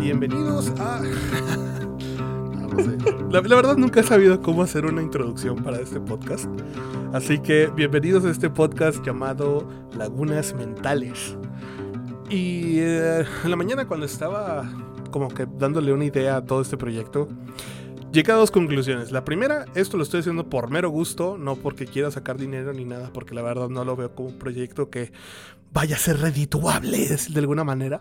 Bienvenidos a... La, verdad nunca he sabido cómo hacer una introducción para este podcast. Así que bienvenidos a este podcast llamado Lagunas Mentales. Y eh, en la mañana cuando estaba como que dándole una idea a todo este proyecto, llegué a dos conclusiones. La primera, esto lo estoy haciendo por mero gusto, no porque quiera sacar dinero ni nada, porque la verdad no lo veo como un proyecto que vaya a ser redituable de alguna manera.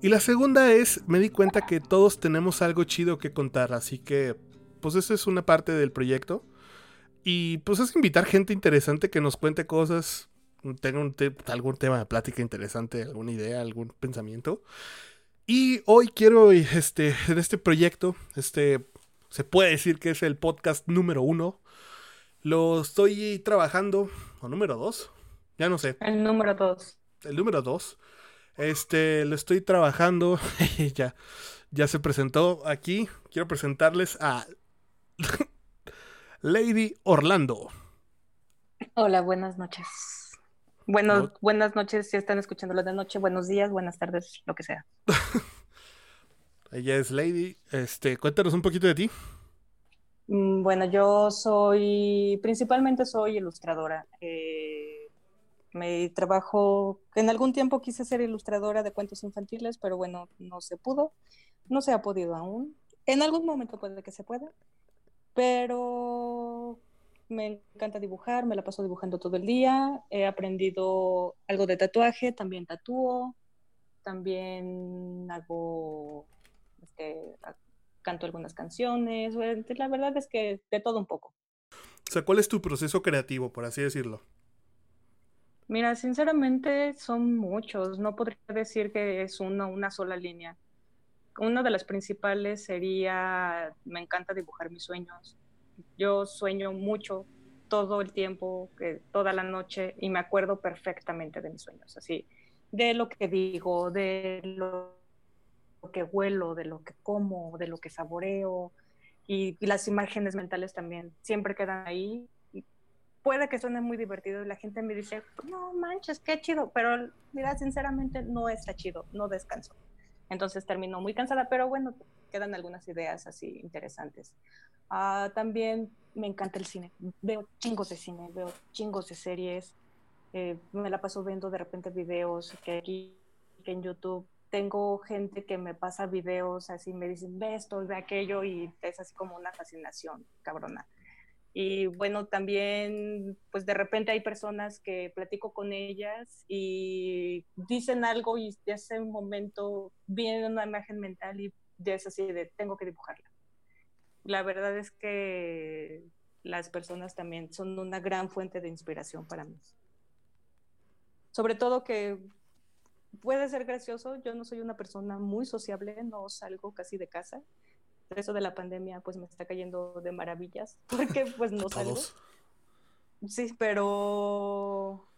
Y la segunda es, me di cuenta que todos tenemos algo chido que contar, así que pues esa es una parte del proyecto. Y pues es invitar gente interesante que nos cuente cosas, tenga algún tema de plática interesante, alguna idea, algún pensamiento. Y hoy quiero, este, en este proyecto, este, se puede decir que es el podcast número uno. Lo estoy trabajando, o número dos, ya no sé. El número dos. El número dos. Este, lo estoy trabajando. ya, ya se presentó aquí. Quiero presentarles a Lady Orlando. Hola, buenas noches. Bueno, buenas noches si están escuchándolo de noche, buenos días, buenas tardes, lo que sea. Ella es Lady. Este, cuéntanos un poquito de ti. Mm, bueno, yo soy, principalmente soy ilustradora. Eh, me trabajo, en algún tiempo quise ser ilustradora de cuentos infantiles, pero bueno, no se pudo, no se ha podido aún. En algún momento puede que se pueda, pero me encanta dibujar, me la paso dibujando todo el día, he aprendido algo de tatuaje, también tatúo, también hago, este, canto algunas canciones, la verdad es que de todo un poco. O sea, ¿cuál es tu proceso creativo, por así decirlo? Mira, sinceramente son muchos, no podría decir que es una, una sola línea. Una de las principales sería, me encanta dibujar mis sueños. Yo sueño mucho todo el tiempo, toda la noche, y me acuerdo perfectamente de mis sueños, así, de lo que digo, de lo que huelo, de lo que como, de lo que saboreo, y, las imágenes mentales también siempre quedan ahí. Puede que suene muy divertido y la gente me dice, no manches, qué chido, pero mira, sinceramente no está chido, no descanso. Entonces termino muy cansada, pero bueno, quedan algunas ideas así interesantes. Ah, también me encanta el cine, veo chingos de cine, veo chingos de series, eh, me la paso viendo de repente videos que aquí que en YouTube tengo gente que me pasa videos así, me dicen, ve esto, ve aquello, y es así como una fascinación, cabrona. Y bueno, también, pues de repente hay personas que platico con ellas y dicen algo y de ese momento viene una imagen mental y ya es así de, tengo que dibujarla. La verdad es que las personas también son una gran fuente de inspiración para mí. Sobre todo que puede ser gracioso. Yo no soy una persona muy sociable, no salgo casi de casa. Eso de la pandemia pues me está cayendo de maravillas porque pues no salgo. Sí, pero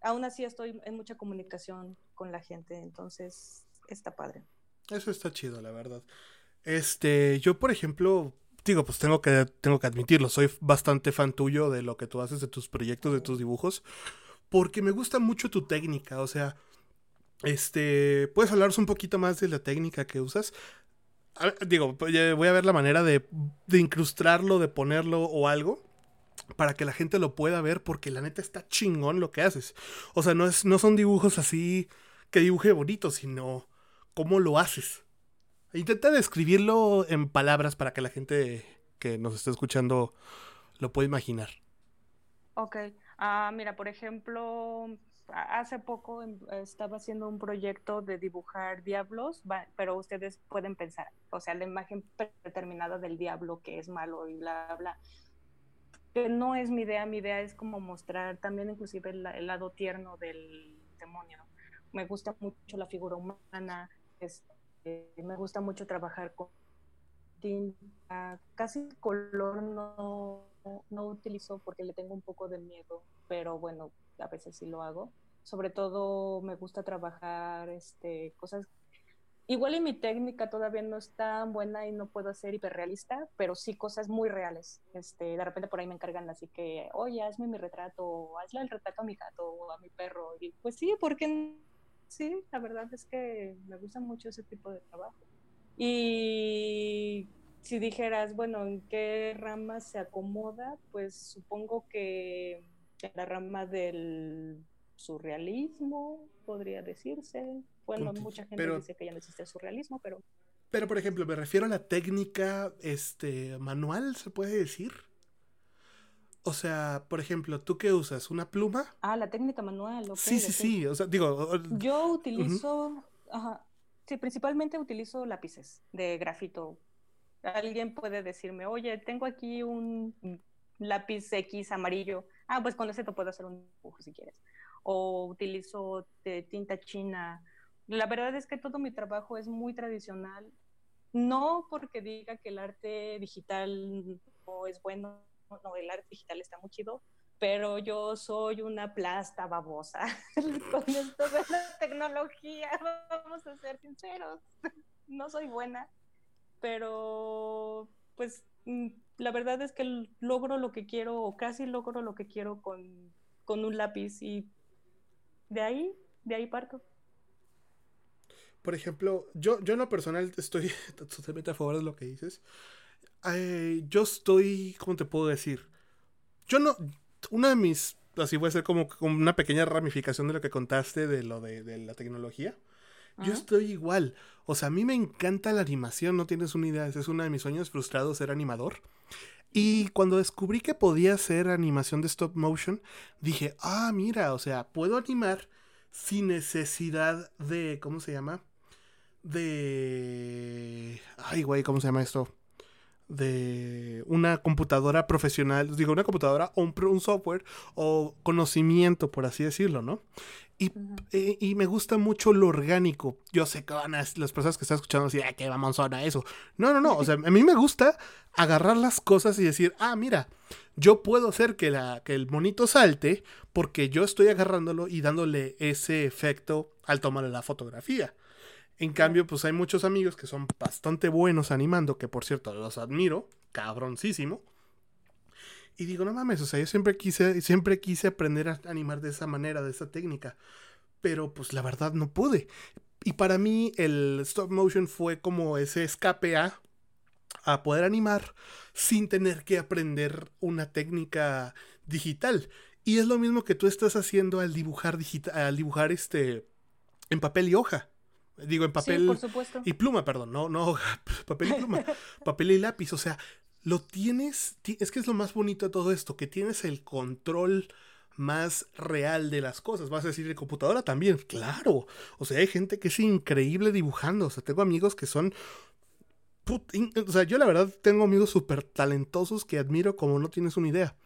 aún así estoy en mucha comunicación con la gente, entonces está padre. Eso está chido, la verdad. Este, yo por ejemplo, digo, pues tengo que tengo que admitirlo, soy bastante fan tuyo de lo que tú haces, de tus proyectos, de tus dibujos, porque me gusta mucho tu técnica, o sea, este, ¿puedes hablaros un poquito más de la técnica que usas? Digo, pues, voy a ver la manera de, de incrustarlo, de ponerlo o algo para que la gente lo pueda ver porque la neta está chingón lo que haces. O sea, no, es, no son dibujos así que dibuje bonito, sino cómo lo haces. Intenta describirlo en palabras para que la gente que nos está escuchando lo pueda imaginar. Ok. Ah, mira, por ejemplo, hace poco em, estaba haciendo un proyecto de dibujar diablos, pero ustedes pueden pensar, o sea, la imagen determinada del diablo que es malo y bla, bla. Que no es mi idea, mi idea es como mostrar también inclusive el, lado tierno del demonio. Me gusta mucho la figura humana, este, me gusta mucho trabajar con tinta, casi color no, no utilizo porque le tengo un poco de miedo, pero bueno, a veces sí lo hago. Sobre todo me gusta trabajar este, cosas Igual y mi técnica todavía no es tan buena y no puedo ser hiperrealista, pero sí cosas muy reales. Este, de repente por ahí me encargan así que, oye, hazme mi retrato, hazle el retrato a mi gato o a mi perro. Y pues sí, porque sí, la verdad es que me gusta mucho ese tipo de trabajo. Y si dijeras, bueno, ¿en qué rama se acomoda? Pues supongo que la rama del surrealismo, podría decirse. Bueno, mucha gente dice que ya no existe el surrealismo, pero... Pero, por ejemplo, me refiero a la técnica este, manual, ¿se puede decir? O sea, por ejemplo, ¿tú qué usas? ¿Una pluma? Ah, la técnica manual. sí, sí, sí. O sea, digo. Yo utilizo. Ajá. Sí, principalmente utilizo lápices de grafito. Alguien puede decirme, oye, tengo aquí un lápiz X amarillo. Ah, pues con ese te puedo hacer un dibujo si quieres. O utilizo tinta china. La verdad es que todo mi trabajo es muy tradicional. No porque diga que el arte digital no es bueno no, el arte digital está muy chido, pero yo soy una plasta babosa con esto de la tecnología, vamos a ser sinceros, no soy buena, pero pues mm, la verdad es que logro lo que quiero o casi logro lo que quiero con, con un lápiz y de ahí, de ahí parto. Por ejemplo, yo, yo en lo personal estoy totalmente a favor de lo que dices yo estoy, ¿cómo te puedo decir? Yo no, una de mis, así voy a ser como, una pequeña ramificación de lo que contaste de lo de, la tecnología. Yo estoy igual. O sea, a mí me encanta la animación, no tienes una idea. Es uno de mis sueños frustrados ser animador. Y cuando descubrí que podía hacer animación de stop motion, dije, ah, mira, o sea, puedo animar sin necesidad de, ¿cómo se llama? De... Ay, güey, ¿cómo se llama esto? De una computadora profesional, digo, una computadora o un, software o conocimiento, por así decirlo, ¿no? Eh, y, me gusta mucho lo orgánico. Yo sé que van a, las personas que están escuchando decir, ay, qué vamos a eso. No, no, no. O sea, a mí me gusta agarrar las cosas y decir, ah, mira, yo puedo hacer que, la, que el monito salte porque yo estoy agarrándolo y dándole ese efecto al tomarle la fotografía. En cambio, pues hay muchos amigos que son bastante buenos animando, que por cierto los admiro, cabroncísimo. Y digo, no mames, o sea, yo siempre quise, siempre quise aprender a animar de esa manera, de esa técnica. Pero pues la verdad no pude. Y para mí el stop motion fue como ese escape a, a poder animar sin tener que aprender una técnica digital. Y es lo mismo que tú estás haciendo al dibujar al dibujar este en papel y hoja. Digo, en papel y pluma, perdón, no, no, papel y pluma, papel y lápiz, o sea, lo tienes, es que es lo más bonito de todo esto, que tienes el control más real de las cosas. Vas a decir de computadora también, claro. O sea, hay gente que es increíble dibujando. O sea, tengo amigos que son. o sea, yo la verdad tengo amigos súper talentosos que admiro como no tienes una idea.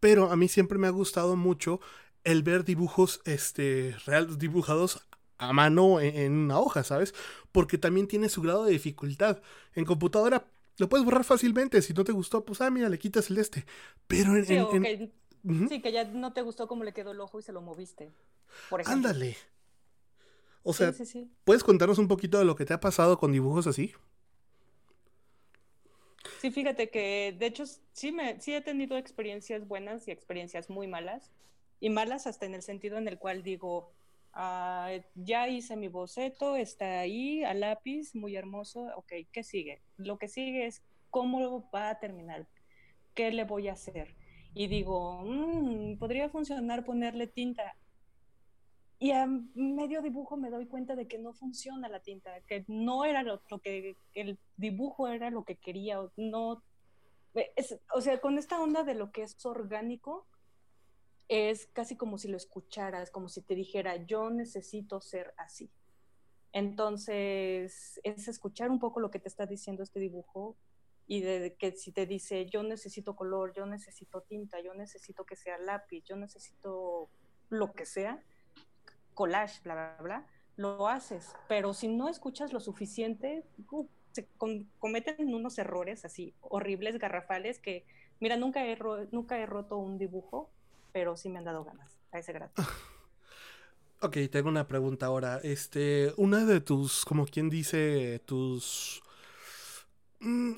Pero a mí siempre me ha gustado mucho el ver dibujos este, real, dibujados a mano en, una hoja, ¿sabes? Porque también tiene su grado de dificultad. En computadora lo puedes borrar fácilmente. Si no te gustó, pues, ah, mira, le quitas el este. Pero en... Sí, que, ya no te gustó cómo le quedó el ojo y se lo moviste. Por Ándale. O sea, ¿puedes contarnos un poquito de lo que te ha pasado con dibujos así? Sí, fíjate que de hecho sí, me, sí he tenido experiencias buenas y experiencias muy malas. Y malas hasta en el sentido en el cual digo, Ah, ya hice mi boceto, está ahí a lápiz, muy hermoso. Ok, ¿qué sigue? Lo que sigue es cómo va a terminar, qué le voy a hacer. Y digo, mm, podría funcionar ponerle tinta. Y a medio dibujo me doy cuenta de que no funciona la tinta, que no era lo, que el dibujo era lo que quería, no. o sea, con esta onda de lo que es orgánico, es casi como si lo escucharas, como si te dijera, yo necesito ser así. Entonces, es escuchar un poco lo que te está diciendo este dibujo y de que si te dice, yo necesito color, yo necesito tinta, yo necesito que sea lápiz, yo necesito lo que sea, collage, bla, bla, bla, lo haces. Pero si no escuchas lo suficiente, uh, se cometen unos errores así horribles, garrafales, que, mira, nunca he, nunca he roto un dibujo pero sí me han dado ganas a ese grado. Ok, tengo una pregunta ahora. Este, una de tus, como quien dice, tus mm,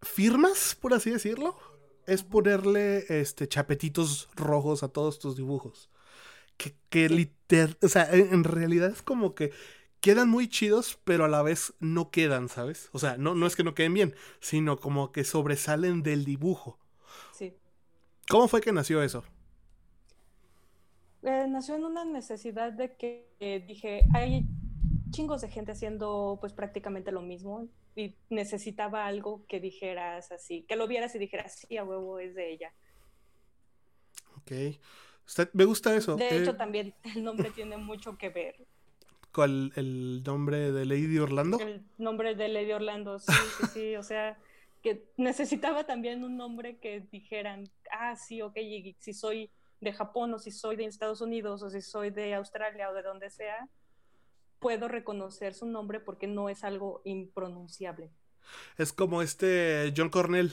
firmas, por así decirlo, es ponerle este chapetitos rojos a todos tus dibujos. Que, que liter, o sea, en realidad es como que quedan muy chidos, pero a la vez no quedan, ¿sabes? O sea, no, no es que no queden bien, sino como que sobresalen del dibujo. Sí. ¿Cómo fue que nació eso? Eh, nació en una necesidad de que eh, dije, hay chingos de gente haciendo pues prácticamente lo mismo y necesitaba algo que dijeras así, que lo vieras y dijeras, sí, a huevo es de ella. Ok. me gusta eso. De hecho, eh, también el nombre tiene mucho que ver. ¿Cuál? ¿El nombre de Lady Orlando? El nombre de Lady Orlando, sí, sí, sí. o sea, que necesitaba también un nombre que dijeran, ah, sí, ok, si soy de Japón o si soy de Estados Unidos o si soy de Australia o de donde sea, puedo reconocer su nombre porque no es algo impronunciable. Es como este John Cornell.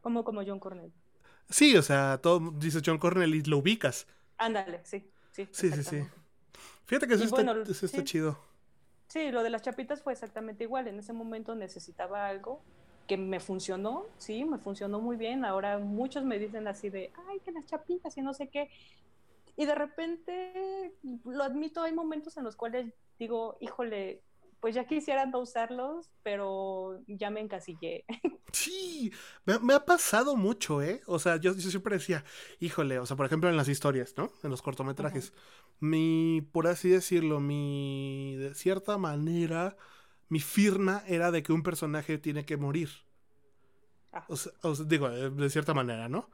¿Cómo como John Cornell? Sí, o sea, todo dice John Cornell y lo ubicas. Ándale, sí, sí. Sí, sí, sí. Fíjate que eso, está, chido. Sí, lo de las chapitas fue exactamente igual. En ese momento necesitaba algo que me funcionó, sí, me funcionó muy bien. Ahora muchos me dicen así de, ay, que las chapitas y no sé qué. Y de repente, lo admito, hay momentos en los cuales digo, híjole, pues ya quisiera no usarlos, pero ya me encasillé. Sí, me, ha pasado mucho, ¿eh? O sea, yo, siempre decía, híjole, o sea, por ejemplo en las historias, ¿no? En los cortometrajes. Mi, por así decirlo, mi, de cierta manera, mi firma era de que un personaje tiene que morir. Ah. O, sea, digo, eh, de cierta manera, ¿no?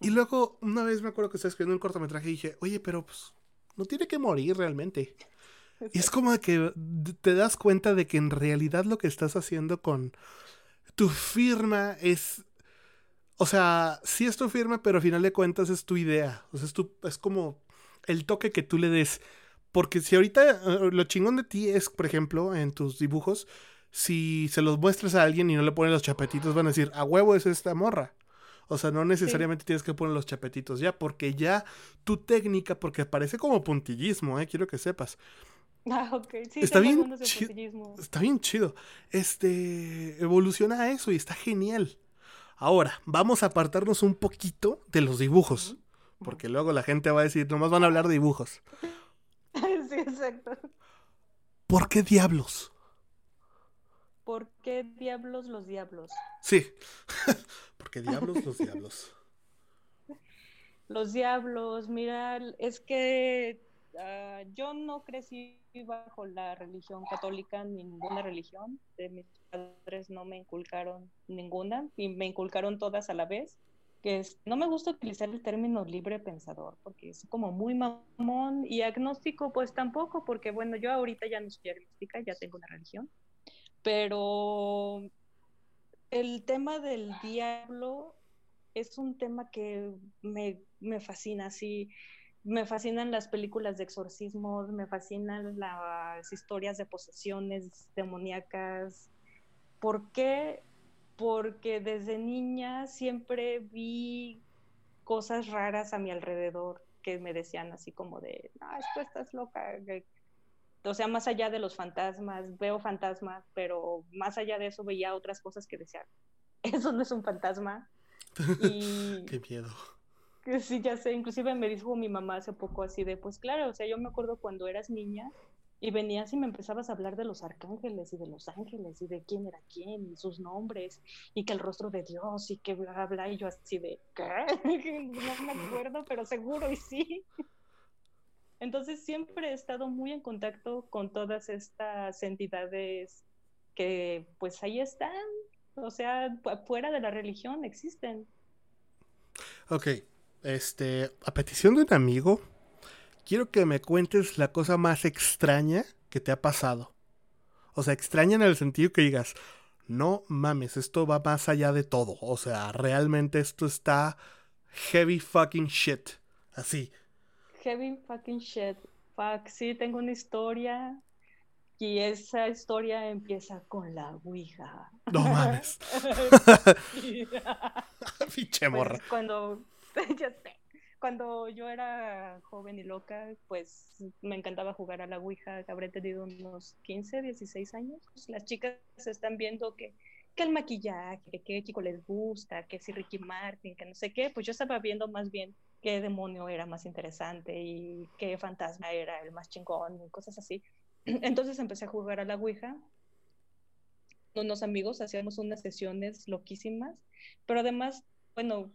Y luego, una vez me acuerdo que estaba escribiendo un cortometraje y dije, oye, pero pues, no tiene que morir realmente. Y es como que te das cuenta de que en realidad lo que estás haciendo con tu firma es. O sea, sí es tu firma, pero al final de cuentas es tu idea. O sea, es, tu, es como el toque que tú le des. Porque si ahorita eh, lo chingón de ti es, por ejemplo, en tus dibujos, si se los muestras a alguien y no le ponen los chapetitos, van a decir, a huevo es esta morra. O sea, no necesariamente tienes que poner los chapetitos ya, porque ya tu técnica, porque parece como puntillismo, ¿eh? quiero que sepas. Ah, ok. Sí, está bien, chido, está bien chido. Este, evoluciona a eso y está genial. Ahora, vamos a apartarnos un poquito de los dibujos, porque luego la gente va a decir, nomás van a hablar de dibujos. Exacto. ¿Por qué diablos? ¿Por qué diablos los diablos? Sí. ¿Por qué diablos los diablos? Los diablos, mira, es que ah, yo no crecí bajo la religión católica, ninguna religión. De mis padres no me inculcaron ninguna y me inculcaron todas a la vez que es, no me gusta utilizar el término libre pensador porque es como muy mamón y agnóstico pues tampoco porque bueno, yo ahorita ya no soy agnóstica, ya tengo una religión, pero el tema del diablo es un tema que me, me fascina, sí, me fascinan las películas de exorcismos, me fascinan las historias de posesiones demoníacas. ¿Por qué? Porque desde niña siempre vi cosas raras a mi alrededor que me decían así como de, ah, esto estás loca. O sea, más allá de los fantasmas, veo fantasmas, pero más allá de eso veía otras cosas que decían, eso no es un fantasma. Y... Qué miedo. Sí, ya sé, inclusive me dijo mi mamá hace poco así de, pues claro, o sea, yo me acuerdo cuando eras niña, y venías y me empezabas a hablar de los arcángeles y de los ángeles y de quién era quién y sus nombres y que el rostro de Dios y que bla, bla, y yo así de, ¿qué? no me acuerdo, pero seguro y sí. Entonces siempre he estado muy en contacto con todas estas entidades que pues ahí están, o sea, fuera de la religión existen. Ok, este, a petición de un amigo, quiero que me cuentes la cosa más extraña que te ha pasado. O sea, extraña en el sentido que digas, no mames, esto va más allá de todo. O sea, realmente esto está heavy fucking shit. Así. Heavy fucking shit. Fuck, sí, tengo una historia. Y esa historia empieza con la Ouija. No mames. Pinche morra. Pues cuando. ya sé cuando yo era joven y loca, pues me encantaba jugar a la Ouija, habré tenido unos 15, 16 años. Las chicas están viendo que, que el maquillaje, que chico les gusta, que si Ricky Martin, que no sé qué, pues yo estaba viendo más bien qué demonio era más interesante y qué fantasma era el más chingón y cosas así. Entonces empecé a jugar a la Ouija. Unos amigos hacíamos unas sesiones loquísimas, pero además, bueno,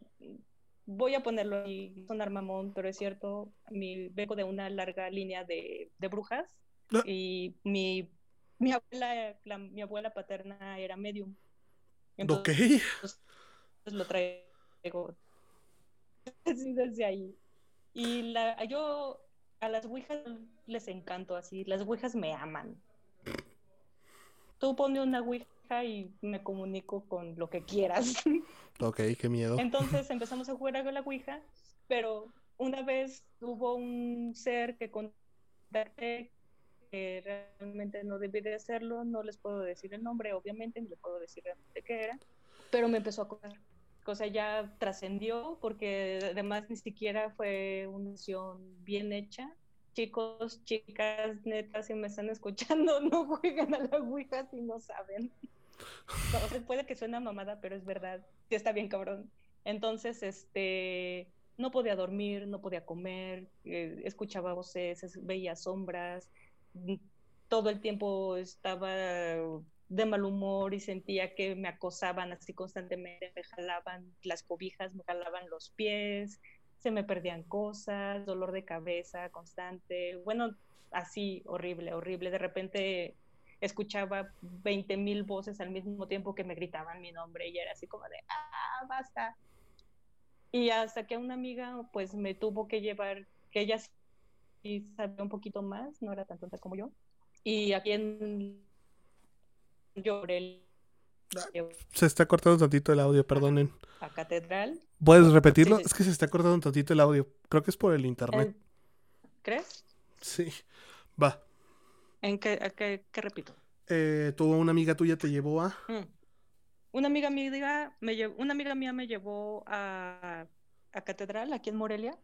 voy a ponerlo y sonar mamón, pero es cierto, mi, vengo de una larga línea de, de brujas Ah. y mi, mi, abuela, la- mi abuela paterna era medium. Ok. Entonces lo traigo desde ahí. Y la, yo a las ouijas les encanto así, las ouijas me aman. Tú pone una ouija y me comunico con lo que quieras. Ok, qué miedo. Entonces empezamos a jugar a la Ouija, pero una vez hubo un ser que contacté que realmente no debí de hacerlo, no les puedo decir el nombre, obviamente, ni les puedo decir realmente qué era, pero me empezó a contar. O sea, ya trascendió porque además ni siquiera fue una acción bien hecha. Chicos, chicas, netas, si me están escuchando, no jueguen a la Ouija si no saben. Puede que suene mamada, pero es verdad. Sí está bien cabrón. Entonces, este, no podía dormir, no podía comer, eh, escuchaba voces, es- veía sombras, todo el tiempo estaba de mal humor y sentía que me acosaban así constantemente, me jalaban las cobijas, me jalaban los pies, se me perdían cosas, dolor de cabeza constante, bueno, así horrible, horrible. De repente escuchaba 20 mil voces al mismo tiempo que me gritaban mi nombre y era así como de, ah, basta. Y hasta que una amiga pues me tuvo que llevar, que ella sí sabía un poquito más, no era tan tonta como yo. Y aquí en lloré Se está cortando un tantito el audio, perdonen. a catedral. ¿Puedes repetirlo? Sí, sí. Es que se está cortando un tantito el audio. Creo que es por el internet. Eh, ¿Crees? Sí. Va. ¿En qué, a qué, qué repito? Eh, una amiga tuya te llevó a. Mm. Una amiga mía me llevó, una amiga mía me llevó a, a Catedral, aquí en Morelia.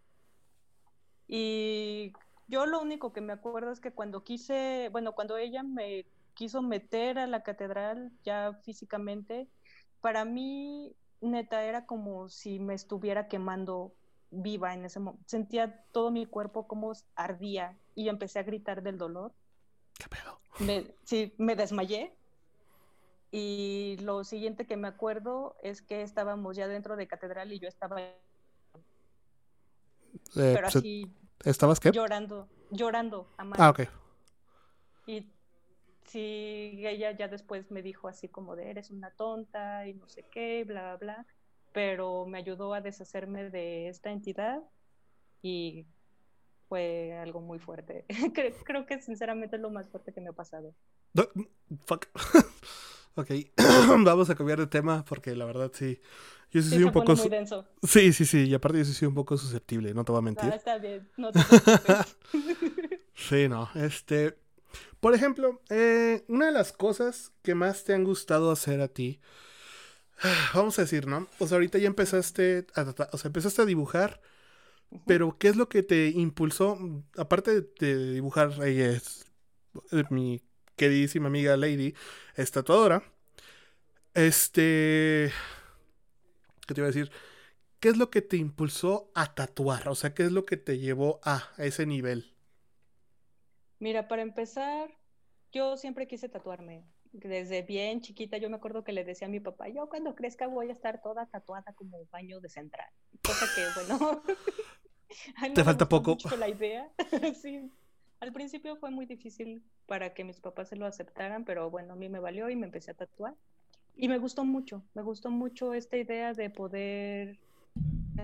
Y yo lo único que me acuerdo es que cuando quise, bueno, cuando ella me quiso meter a la catedral ya físicamente, para mí, neta, era como si me estuviera quemando viva en ese momento. Sentía todo mi cuerpo como ardía y empecé a gritar del dolor. ¿Qué pedo? Me, sí, me desmayé. Y lo siguiente que me acuerdo es que estábamos ya dentro de catedral y yo estaba, Eh, pero se- así ¿Estabas qué? llorando, llorando a Ah, ok. Y sí, ella ya después me dijo así como de eres una tonta y no sé qué, bla, bla, bla. Pero me ayudó a deshacerme de esta entidad y fue algo muy fuerte. Cre- Creo que sinceramente es lo más fuerte que me ha pasado. No, fuck. ok. Vamos a cambiar de tema porque la verdad sí. Yo sí Sí, soy un poco. muy denso. Sí, sí, sí. Y aparte yo sí soy un poco susceptible, no te voy a mentir. Ah, está bien, no te. Sí, no. Este. Por ejemplo, eh, una de las cosas que más te han gustado hacer a ti. Vamos a decir, ¿no? O sea, ahorita ya empezaste a, o sea, empezaste a dibujar, pero ¿qué es lo que te impulsó? Aparte de dibujar, ella es eh, mi queridísima amiga Lady, es tatuadora. Este. ¿Qué te iba a decir? ¿Qué es lo que te impulsó a tatuar? O sea, ¿qué es lo que te llevó a ese nivel? Mira, para empezar, yo siempre quise tatuarme. Desde bien chiquita, yo me acuerdo que le decía a mi papá, yo cuando crezca voy a estar toda tatuada como baño de central. Cosa que, bueno, a Te falta poco. mucho la idea. Sí. Al principio fue muy difícil para que mis papás se lo aceptaran, pero bueno, a mí me valió y me empecé a tatuar. Y me gustó mucho, me gustó mucho esta idea de poder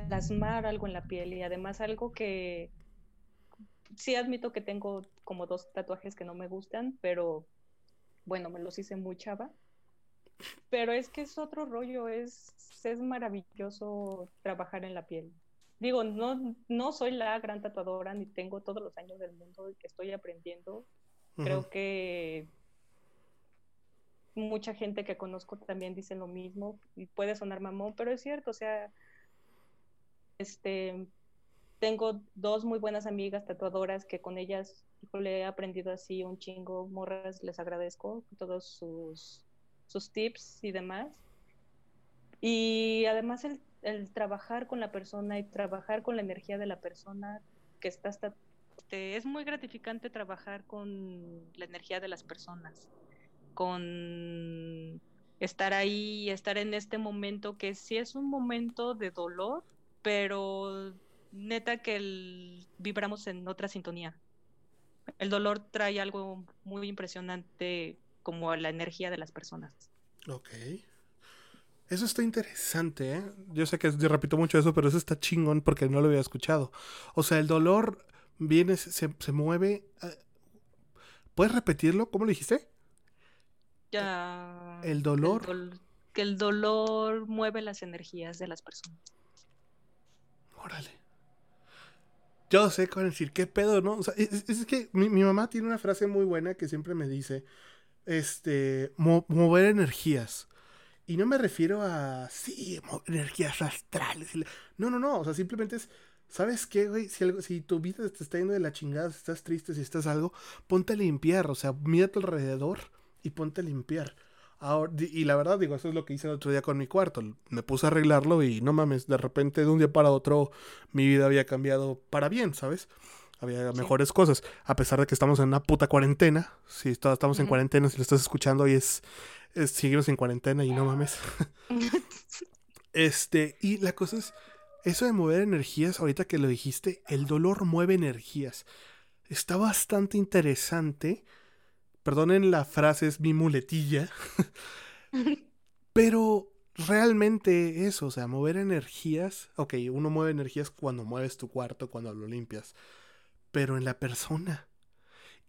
plasmar algo en la piel y además algo que sí admito que tengo como dos tatuajes que no me gustan, pero bueno, me los hice muy chava. Pero es que es otro rollo, es, es maravilloso trabajar en la piel. Digo, no, no soy la gran tatuadora ni tengo todos los años del mundo que estoy aprendiendo. Creo Ujú. que mucha gente que conozco también dice lo mismo y puede sonar mamón, pero es cierto, o sea, este, tengo dos muy buenas amigas tatuadoras que con ellas híjole, he aprendido así un chingo, morras, les agradezco todos sus, sus tips y demás. Y además el el trabajar con la persona y trabajar con la energía de la persona que está hasta este, es muy gratificante trabajar con la energía de las personas, con estar ahí, estar en este momento que sí es un momento de dolor, pero neta que vibramos en otra sintonía. El dolor trae algo muy impresionante como la energía de las personas. Ok. Eso está interesante, ¿eh? Yo sé que repito mucho eso, pero eso está chingón porque no lo había escuchado. O sea, el dolor viene, se, se mueve. Eh, ¿Puedes repetirlo? ¿Cómo lo dijiste? Ya. El dolor. que el dolor mueve las energías de las personas. Órale. Yo sé cómo decir, ¿qué pedo, no? O sea, es, que mi, mamá tiene una frase muy buena que siempre me dice, este, mover energías. Y no me refiero a, sí, energías astrales. No, no, no, o sea, simplemente es, ¿sabes qué, güey? Si, algo, si tu vida te está yendo de la chingada, si estás triste, si estás algo, ponte a limpiar, o sea, mira a tu alrededor y ponte a limpiar y la verdad, digo, eso es lo que hice el otro día con mi cuarto. Me puse a arreglarlo y no mames, de repente de un día para otro mi vida había cambiado para bien, ¿sabes? Había mejores cosas. A pesar de que estamos en una puta cuarentena. Si estamos en cuarentena, si lo estás escuchando y es, es seguimos en cuarentena y no mames. este, y la cosa es, eso de mover energías, ahorita que lo dijiste, el dolor mueve energías. Está bastante interesante perdonen la frase, es mi muletilla, pero realmente eso, o sea, mover energías, ok, uno mueve energías cuando mueves tu cuarto, cuando lo limpias, pero en la persona.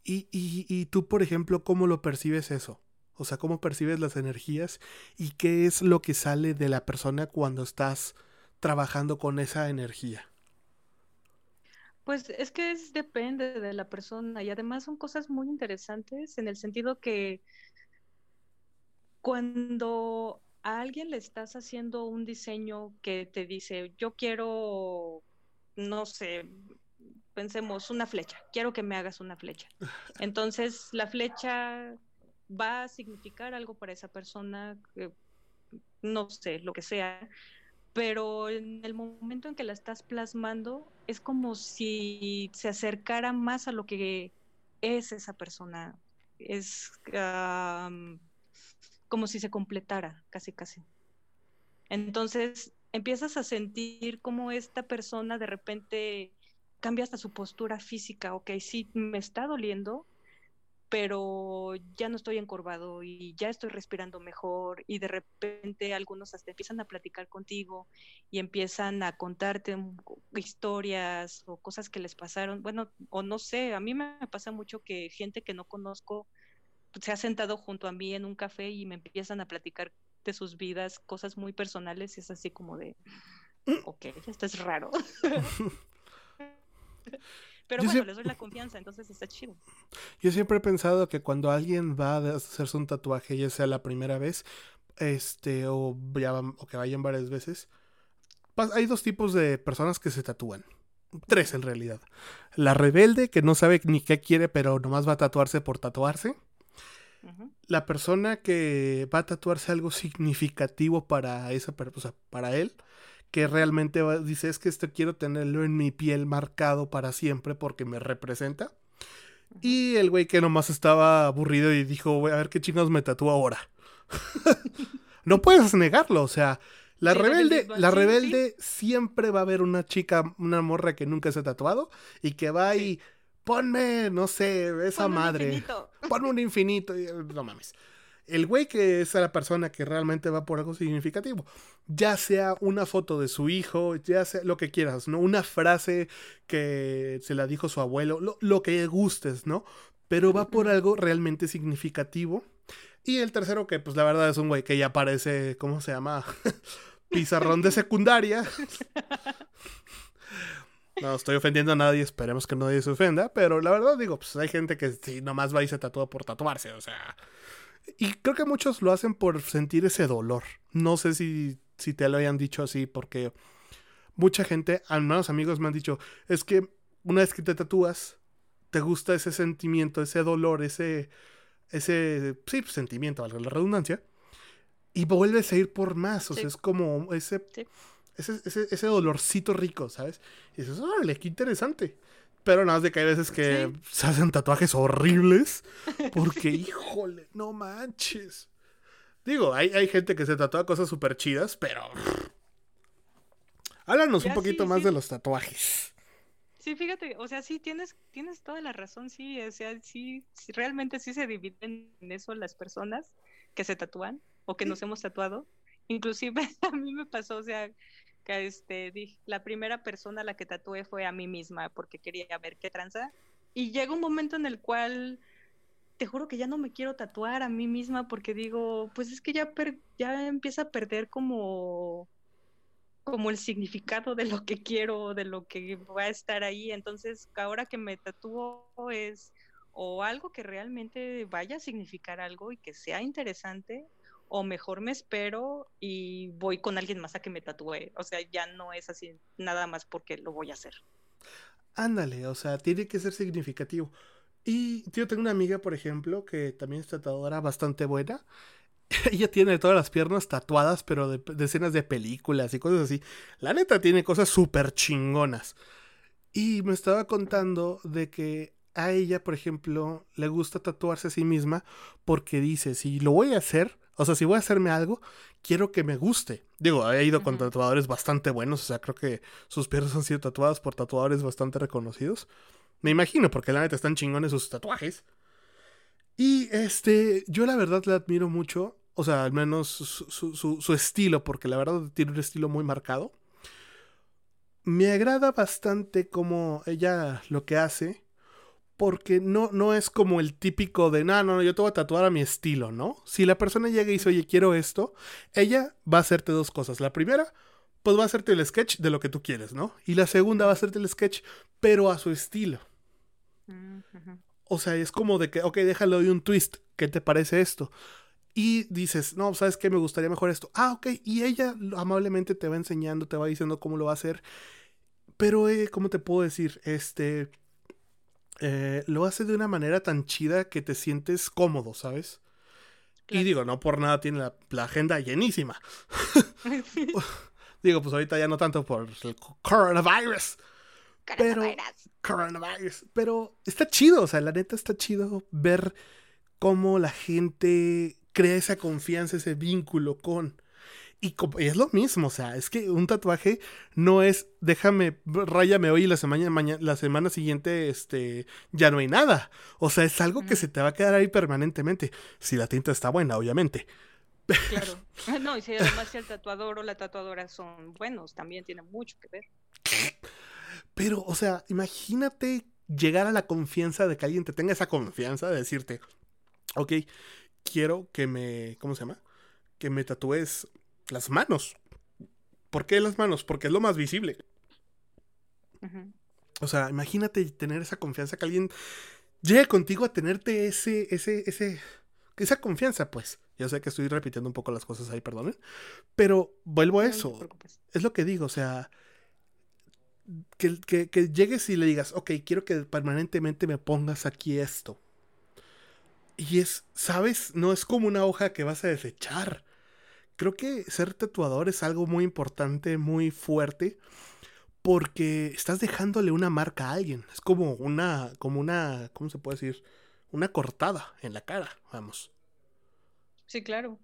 Y, y, y tú, por ejemplo, ¿cómo lo percibes eso? O sea, ¿cómo percibes las energías y qué es lo que sale de la persona cuando estás trabajando con esa energía? Pues es que es, depende de la persona y además son cosas muy interesantes en el sentido que cuando a alguien le estás haciendo un diseño que te dice, yo quiero, no sé, pensemos una flecha, quiero que me hagas una flecha. Entonces la flecha va a significar algo para esa persona, no sé, lo que sea, pero en el momento en que la estás plasmando es como si se acercara más a lo que es esa persona. Es como si se completara, casi, casi. Entonces empiezas a sentir como esta persona de repente cambia hasta su postura física. Ok, sí, me está doliendo, pero ya no estoy encorvado y ya estoy respirando mejor y de repente algunos hasta empiezan a platicar contigo y empiezan a contarte historias o cosas que les pasaron. Bueno, o no sé, a mí me pasa mucho que gente que no conozco se ha sentado junto a mí en un café y me empiezan a platicar de sus vidas, cosas muy personales y es así como de, ok, esto es raro. Pero bueno, les doy la confianza, entonces está chido. Yo siempre he pensado que cuando alguien va a hacerse un tatuaje, ya sea la primera vez, este, o, ya, o que vayan varias veces, hay dos tipos de personas que se tatúan. Tres en realidad. La rebelde, que no sabe ni qué quiere, pero nomás va a tatuarse por tatuarse. La persona que va a tatuarse algo significativo para esa persona, para él que realmente dice es que esto quiero tenerlo en mi piel marcado para siempre porque me representa. Y el güey que nomás estaba aburrido y dijo, a ver qué chingados me tatúo ahora. no puedes negarlo, o sea, la rebelde, la rebelde siempre va a haber una chica, una morra que nunca se ha tatuado y que va y ponme, no sé, esa madre. Ponme un infinito. No mames el güey que es la persona que realmente va por algo significativo. Ya sea una foto de su hijo, ya sea lo que quieras, ¿no? Una frase que se la dijo su abuelo, lo, que gustes, ¿no? Pero va por algo realmente significativo. Y el tercero, que pues la verdad es un güey que ya parece, ¿cómo se llama? Pizarrón de secundaria. No estoy ofendiendo a nadie, esperemos que nadie se ofenda, pero la verdad digo, pues hay gente que si nomás va y se tatúa por tatuarse, o sea, y creo que muchos lo hacen por sentir ese dolor. No sé si, si te lo hayan dicho así, porque mucha gente, al menos amigos me han dicho, es que una vez que te tatúas, te gusta ese sentimiento, ese dolor, ese, ese, sí, pues, sentimiento, valga la redundancia, y vuelves a ir por más, o sea, es como ese, ese, ese, ese dolorcito rico, ¿sabes? Y dices, órale, qué interesante. Pero nada más de que hay veces que se hacen tatuajes horribles. Porque, híjole, no manches. Digo, hay, hay gente que se tatúa cosas súper chidas, pero. Háblanos un poquito más de los tatuajes. Sí, fíjate, o sea, sí, tienes, tienes toda la razón, sí, o sea, sí, realmente sí se dividen en eso las personas que se tatúan o que nos hemos tatuado. Inclusive a mí me pasó, o sea, que este, dije, la primera persona a la que tatué fue a mí misma porque quería ver qué tranza. Y llega un momento en el cual te juro que ya no me quiero tatuar a mí misma porque digo, pues es que ya, ya empieza a perder como como el significado de lo que quiero, de lo que va a estar ahí. Entonces, ahora que me tatúo es o algo que realmente vaya a significar algo y que sea interesante, o mejor me espero y voy con alguien más a que me tatúe. O sea, ya no es así nada más porque lo voy a hacer. Ándale, o sea, tiene que ser significativo. Y yo tengo una amiga, por ejemplo, que también es tatuadora bastante buena ella tiene todas las piernas tatuadas, pero de, escenas de películas y cosas así. La neta tiene cosas súper chingonas. Y me estaba contando de que a ella, por ejemplo, le gusta tatuarse a sí misma porque dice, si lo voy a hacer, o sea, si voy a hacerme algo, quiero que me guste. Digo, he ido con tatuadores bastante buenos, o sea, creo que sus piernas han sido tatuadas por tatuadores bastante reconocidos. Me imagino, porque la neta están chingones sus tatuajes. Y este, yo la verdad le admiro mucho o sea, al menos su, estilo, porque la verdad tiene un estilo muy marcado. Me agrada bastante como ella lo que hace, porque no, no es como el típico de, no, no, yo te voy a tatuar a mi estilo, ¿no? Si la persona llega y dice, oye, quiero esto, ella va a hacerte dos cosas. La primera, pues va a hacerte el sketch de lo que tú quieres, ¿no? Y la segunda va a hacerte el sketch, pero a su estilo. Mm, o sea, es como de que, ok, déjalo de un twist, ¿qué te parece esto? y dices, no, ¿sabes qué? Me gustaría mejor esto. Ah, ok. Y ella amablemente te va enseñando, te va diciendo cómo lo va a hacer. Pero, eh, ¿cómo te puedo decir? Este, eh, lo hace de una manera tan chida que te sientes cómodo, ¿sabes? Y digo, no por nada tiene la, agenda llenísima. digo, pues ahorita ya no tanto por el coronavirus. Pero, coronavirus. Pero está chido, o sea, la neta está chido ver cómo la gente crea esa confianza, ese vínculo con. Y, es lo mismo, o sea, es que un tatuaje no es déjame, ráyame hoy y la semana, mañana, la semana siguiente este, ya no hay nada. O sea, es algo que se te va a quedar ahí permanentemente. Si la tinta está buena, obviamente. Claro. No, y si además si el tatuador o la tatuadora son buenos, también tiene mucho que ver. Pero, o sea, imagínate llegar a la confianza de que alguien te tenga esa confianza de decirte, ok, quiero que me, ¿cómo se llama? Que me tatúes las manos. ¿Por qué las manos? Porque es lo más visible. O sea, imagínate tener esa confianza que alguien llegue contigo a tenerte ese, ese, ese, esa confianza, pues. Ya sé que estoy repitiendo un poco las cosas ahí, perdonen. Pero vuelvo a eso. es lo que digo, o sea, que, que, que, llegues y le digas, ok, quiero que permanentemente me pongas aquí esto. Y es, ¿sabes? No es como una hoja que vas a desechar. Creo que ser tatuador es algo muy importante, muy fuerte, porque estás dejándole una marca a alguien. Es como una, como una, ¿cómo se puede decir? Una cortada en la cara, vamos. Sí, claro.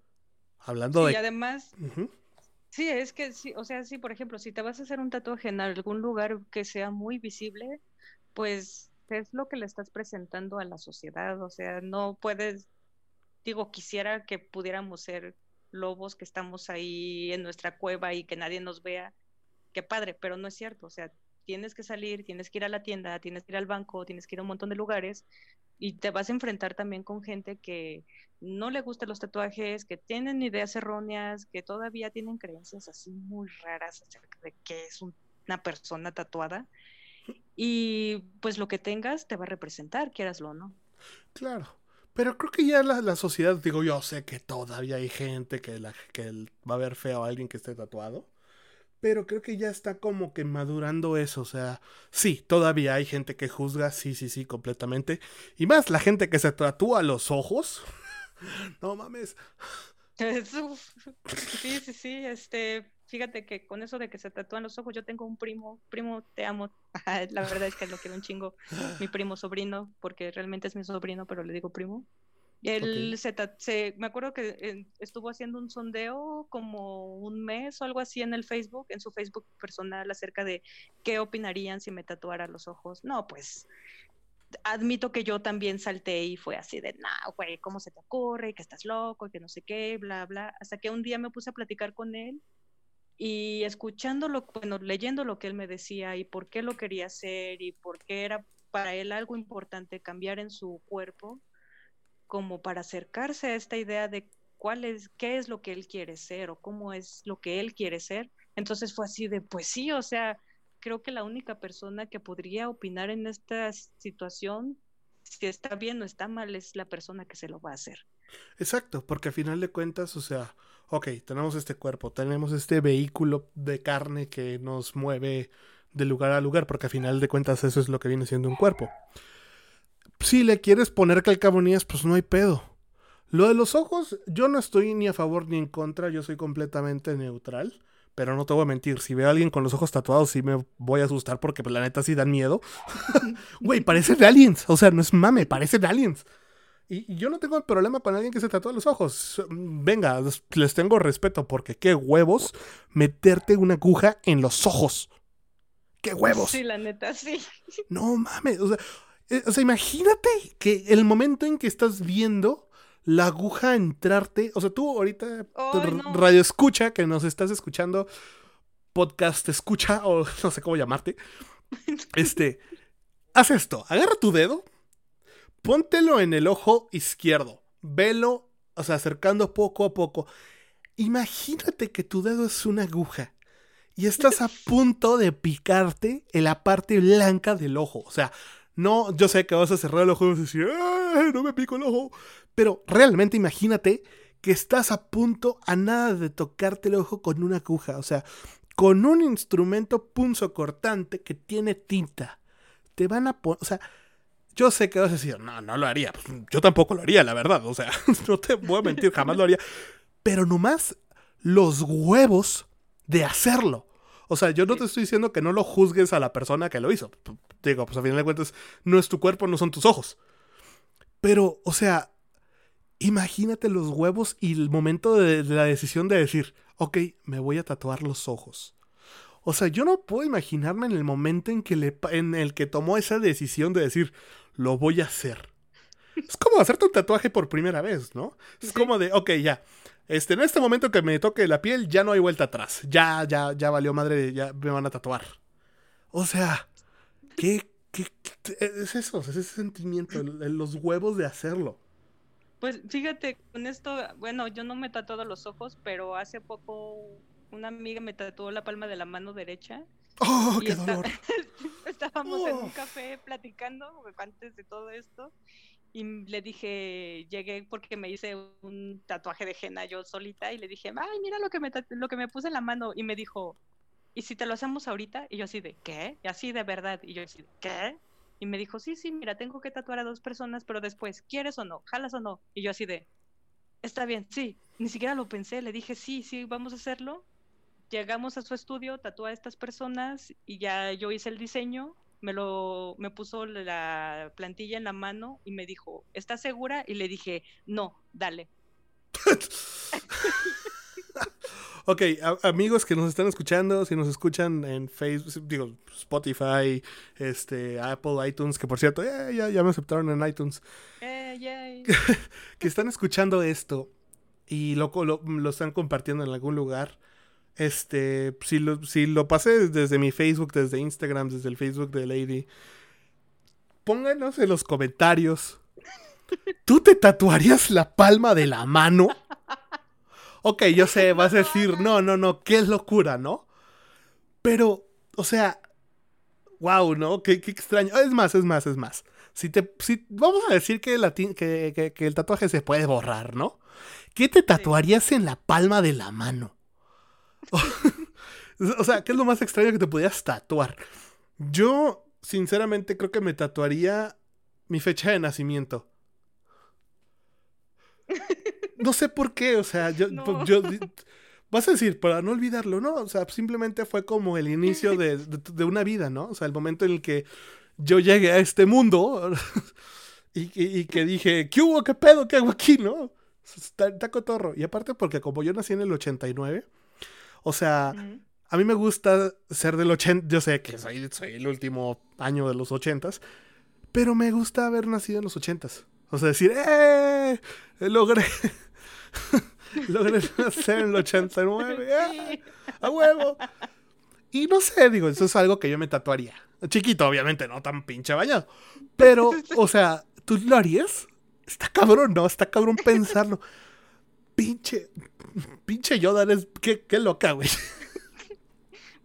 Hablando de... Y además, sí, es que, sí, o sea, sí, por ejemplo, si te vas a hacer un tatuaje en algún lugar que sea muy visible, pues es lo que le estás presentando a la sociedad, o sea, no puedes, digo, quisiera que pudiéramos ser lobos que estamos ahí en nuestra cueva y que nadie nos vea, qué padre, pero no es cierto, o sea, tienes que salir, tienes que ir a la tienda, tienes que ir al banco, tienes que ir a un montón de lugares y te vas a enfrentar también con gente que no le gustan los tatuajes, que tienen ideas erróneas, que todavía tienen creencias así muy raras acerca de qué es una persona tatuada y pues lo que tengas te va a representar, quieraslo o no. Claro. Pero creo que ya la, la, sociedad, digo, yo sé que todavía hay gente que, la, que va a ver feo a alguien que esté tatuado. Pero creo que ya está como que madurando eso. O sea, sí, todavía hay gente que juzga, sí, sí, sí, completamente. Y más la gente que se tatúa los ojos. no mames. Sí, sí, sí, este, fíjate que con eso de que se tatúan los ojos, yo tengo un primo, primo, te amo. La verdad es que lo quiero un chingo, mi primo sobrino, porque realmente es mi sobrino, pero le digo primo. Él se, me acuerdo que eh, estuvo haciendo un sondeo como un mes o algo así en el Facebook, en su Facebook personal, acerca de qué opinarían si me tatuara los ojos. No, pues admito que yo también salté y fue así de, nah, güey, ¿cómo se te ocurre? Que estás loco que no sé qué, bla, bla. Hasta que un día me puse a platicar con él y escuchándolo, bueno, leyendo lo que él me decía y por qué lo quería hacer y por qué era para él algo importante cambiar en su cuerpo, como para acercarse a esta idea de cuál es, qué es lo que él quiere ser o cómo es lo que él quiere ser. Entonces fue así de, pues sí, o sea, creo que la única persona que podría opinar en esta situación, si está bien o está mal, es la persona que se lo va a hacer. Exacto, porque a final de cuentas, o sea, ok, tenemos este cuerpo, tenemos este vehículo de carne que nos mueve de lugar a lugar, porque a final de cuentas eso es lo que viene siendo un cuerpo si le quieres poner calcamonías, pues no hay pedo. Lo de los ojos, yo no estoy ni a favor ni en contra, yo soy completamente neutral. Pero no te voy a mentir, si veo a alguien con los ojos tatuados sí me voy a asustar porque pues, la neta sí dan miedo. Güey, parecen aliens. O sea, no es mame, parecen aliens. Y, yo no tengo problema con alguien que se tatúa los ojos. Venga, les tengo respeto porque qué huevos meterte una aguja en los ojos. ¡Qué huevos! Sí, la neta, sí. No mames, o sea, eh, o sea, imagínate que el momento en que estás viendo la aguja entrarte, o sea, tú ahorita radio escucha, que nos estás escuchando, podcast escucha, o no sé cómo llamarte, este, haz esto, agarra tu dedo, póntelo en el ojo izquierdo, velo, o sea, acercando poco a poco. Imagínate que tu dedo es una aguja y estás a punto de picarte en la parte blanca del ojo, o sea, no, yo sé que vas a cerrar el ojo y vas a decir, no me pico el ojo. Pero realmente imagínate que estás a punto a nada de tocarte el ojo con una aguja. O sea, con un instrumento punzo cortante que tiene tinta. Te van a poner, o sea, yo sé que vas a decir, no, no lo haría. Pues, yo tampoco lo haría, la verdad. O sea, no te voy a mentir, jamás lo haría. Pero nomás los huevos de hacerlo. O sea, yo no te estoy diciendo que no lo juzgues a la persona que lo hizo. Digo, pues a final de cuentas, no es tu cuerpo, no son tus ojos. Pero, o sea, imagínate los huevos y el momento de, la decisión de decir, ok, me voy a tatuar los ojos. O sea, yo no puedo imaginarme en el momento en, que le, en el que tomó esa decisión de decir, lo voy a hacer. Es como hacerte un tatuaje por primera vez, ¿no? Es como de, ok, ya, este, en este momento que me toque la piel, ya no hay vuelta atrás. Ya, ya, ya valió madre, ya me van a tatuar. O sea, ¿qué, qué, es eso? Es ese sentimiento, los huevos de hacerlo. Pues fíjate, con esto, bueno, yo no me he tatuado los ojos, pero hace poco una amiga me tatuó la palma de la mano derecha. ¡Oh, qué dolor! estábamos en un café platicando antes de todo esto y le dije, llegué porque me hice un tatuaje de henna yo solita y le dije, ay, mira lo que me, lo que me puse en la mano. Y me dijo, ¿y si te lo hacemos ahorita? Y yo así de, ¿qué? Y así de verdad. Y yo así, ¿qué? Y me dijo, sí, sí, mira, tengo que tatuar a dos personas, pero después, ¿quieres o no? ¿Jalas o no? Y yo así de, está bien, sí. Ni siquiera lo pensé, le dije, sí, sí, vamos a hacerlo. Llegamos a su estudio, tatuó a estas personas y ya yo hice el diseño me lo me puso la plantilla en la mano y me dijo, ¿estás segura? Y le dije, no, dale. ok, amigos que nos están escuchando, si nos escuchan en Facebook, digo, Spotify, este, Apple, iTunes, que por cierto, eh, ya, ya me aceptaron en iTunes. Eh, que están escuchando esto y lo, lo están compartiendo en algún lugar este, si lo, si lo pasé desde mi Facebook, desde Instagram, desde el Facebook de Lady, pónganos en los comentarios. ¿Tú te tatuarías la palma de la mano? Ok, yo sé, vas a decir, no, no, no, qué locura, ¿no? Pero, o sea, wow, ¿no? Qué, extraño. Es más, es más, es más. Si te, si, vamos a decir que, que, que el tatuaje se puede borrar, ¿no? ¿Qué te tatuarías en la palma de la mano? o sea, ¿qué es lo más extraño que te podías tatuar? Yo, sinceramente, creo que me tatuaría mi fecha de nacimiento. No sé por qué, o sea, yo, vas a decir, para no olvidarlo, ¿no? O sea, simplemente fue como el inicio de, de, una vida, ¿no? O sea, el momento en el que yo llegué a este mundo y, y, que dije, ¿qué hubo? ¿Qué pedo? ¿Qué hago aquí? ¿No? Está, está, cotorro. Y aparte porque como yo nací en el 89, o sea, a mí me gusta ser del 80, yo sé que soy, soy el último año de los 80s, pero me gusta haber nacido en los 80s. O sea, decir, ¡eh! Logré... Logré nacer en el 89. ¡eh! ¡A huevo! Y no sé, digo, eso es algo que yo me tatuaría. Chiquito, obviamente, no tan pinche bañado. Pero, o sea, ¿tú lo harías? Está cabrón, ¿no? Está cabrón pensarlo. Pinche, pinche Yoda, eres, qué, qué loca, güey.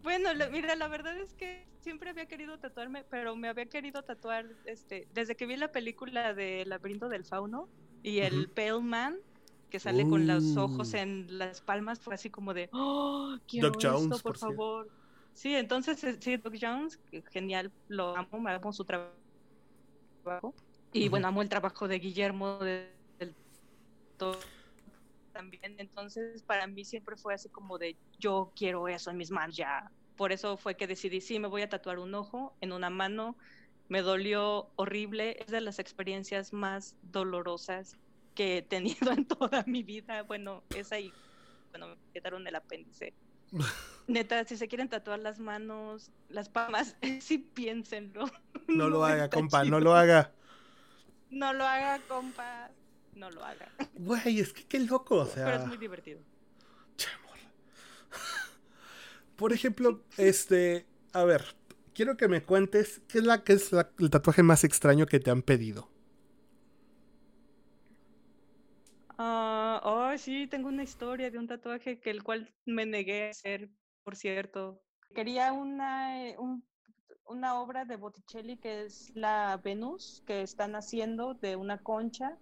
Bueno, mira, la verdad es que siempre había querido tatuarme, pero me había querido tatuar este, desde que vi la película de Laberinto del Fauno y el Pale Man, que sale con los ojos uh. en las palmas, fue así como de, oh, quiero Doc Jones, por, favor. Sí, entonces, eh, sí, Doc Jones, genial, lo amo, me amo su trabajo. Y bueno, amo el trabajo de Guillermo del todo también. Entonces, para mí siempre fue así como de yo quiero eso en mis manos ya. Por eso fue que decidí, sí, me voy a tatuar un ojo en una mano. Me dolió horrible. Es de las experiencias más dolorosas que he tenido en toda mi vida. Bueno, es ahí, bueno, me quitaron el apéndice. Neta, si se quieren tatuar las manos, las palmas, sí piénsenlo. No, lo haga, compa, no lo haga. No lo haga, compa no lo haga. Güey, es que qué loco, o sea. Pero es muy divertido. Por ejemplo, este, a ver, quiero que me cuentes qué es la que es el tatuaje más extraño que te han pedido. Ah, oh, sí, tengo una historia de un tatuaje que el cual me negué a hacer, por cierto. Quería una, eh, una obra de Botticelli que es la Venus que están haciendo de una concha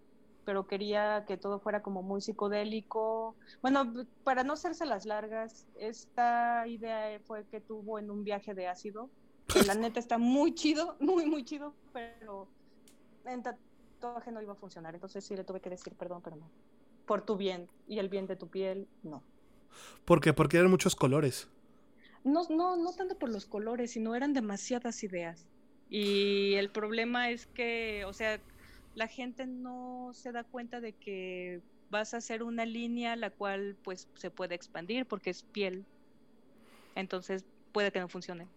pero quería que todo fuera como muy psicodélico. Bueno, para no hacerse las largas, esta idea fue que tuvo en un viaje de ácido. Que la neta está muy chido, muy, muy chido, pero en tatuaje no iba a funcionar. Entonces sí le tuve que decir perdón, pero no. Por tu bien y el bien de tu piel, no. ¿Por qué? Porque eran muchos colores. No, no, no tanto por los colores, sino eran demasiadas ideas. Y el problema es que, o sea, la gente no se da cuenta de que vas a hacer una línea la cual pues se puede expandir porque es piel. Entonces puede que no funcione.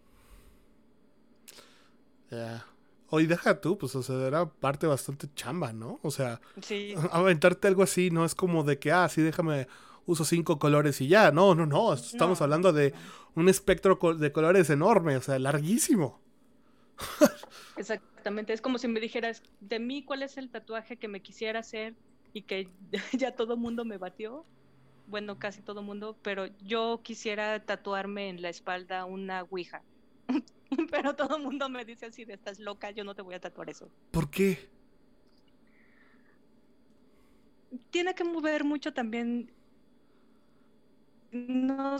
Ya. Hoy deja tú, pues, o sea, era parte bastante chamba, ¿no? O sea, aventarte algo así no es como de que, ah, sí, déjame, uso cinco colores y ya. No, no, no. Estamos hablando de un espectro de colores enorme, o sea, larguísimo. Exactamente, es como si me dijeras, de mí, ¿cuál es el tatuaje que me quisiera hacer y que ya todo mundo me batió? Bueno, casi todo mundo, pero yo quisiera tatuarme en la espalda una ouija. pero todo mundo me dice así, de estás loca, yo no te voy a tatuar eso. ¿Por qué? Tiene que mover mucho también no,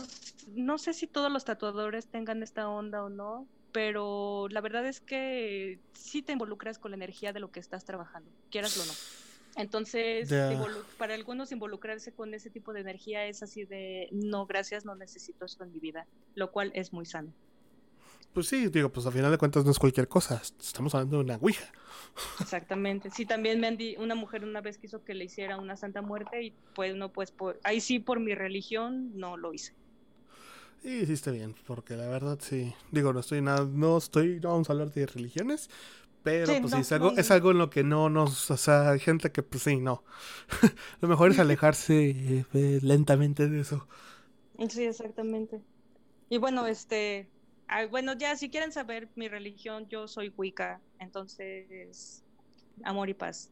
no, sé si todos los tatuadores tengan esta onda o no, pero la verdad es que sí te involucras con la energía de lo que estás trabajando, quieras o no. Entonces, para algunos involucrarse con ese tipo de energía es así de, no, gracias, no necesito eso en mi vida, lo cual es muy sano. Pues sí, digo, pues al final de cuentas no es cualquier cosa, estamos hablando de una ouija. Exactamente, sí, también me una mujer una vez quiso que le hiciera una santa muerte y pues no, pues ahí sí por mi religión no lo hice. Y hiciste bien, porque la verdad sí. Digo, no estoy nada, no estoy, no vamos a hablar de religiones, pero pues sí, es, algo, es algo en lo que no nos, o sea, hay gente que pues sí, no. lo mejor es alejarse eh, lentamente de eso. Sí, exactamente. Y bueno, este, bueno, ya si quieren saber mi religión, yo soy Wicca, entonces, amor y paz.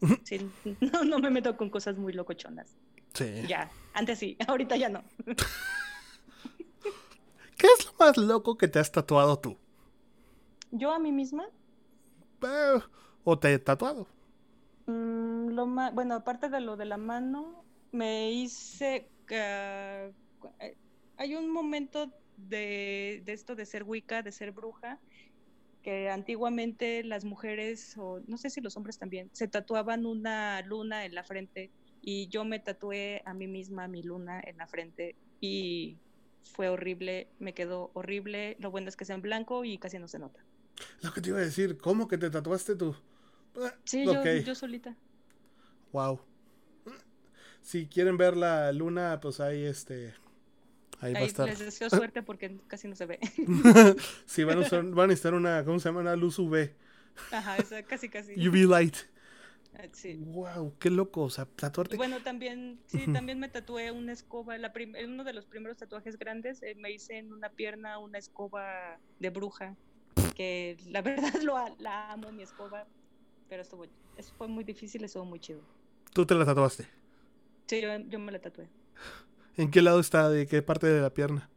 Sí, no, no me meto con cosas muy locochonas. Sí. Ya, antes sí, ahorita ya no. ¿Qué es lo más loco que te has tatuado tú? ¿Yo a mí misma? Eh, ¿O te he tatuado? Mm, lo bueno, aparte de lo de la mano, me hice... Eh, hay un momento de, de, esto de ser Wicca, de ser bruja, que antiguamente las mujeres, o no sé si los hombres también, se tatuaban una luna en la frente y yo me tatué a mí misma mi luna en la frente y fue horrible, me quedó horrible. Lo bueno es que es en blanco y casi no se nota. Lo que te iba a decir, ¿cómo que te tatuaste tú? Ah, sí, yo, yo solita. Wow. Si quieren ver la luna, pues ahí este. Ahí, va a estar. Les deseo suerte porque casi no se ve. sí, van a, usar, van a necesitar una, ¿cómo se llama? Una luz UV. Ajá, casi, casi. UV light. Ah, sí. Wow, qué loco, o sea, tatuarte. Bueno, también, sí, también me tatué una escoba, la uno de los primeros tatuajes grandes, eh, me hice en una pierna una escoba de bruja, que la verdad lo, la amo, mi escoba, pero estuvo, eso fue muy difícil, estuvo muy chido. ¿Tú te la tatuaste? Sí, yo, yo me la tatué. ¿En qué lado está? ¿De qué parte de la pierna?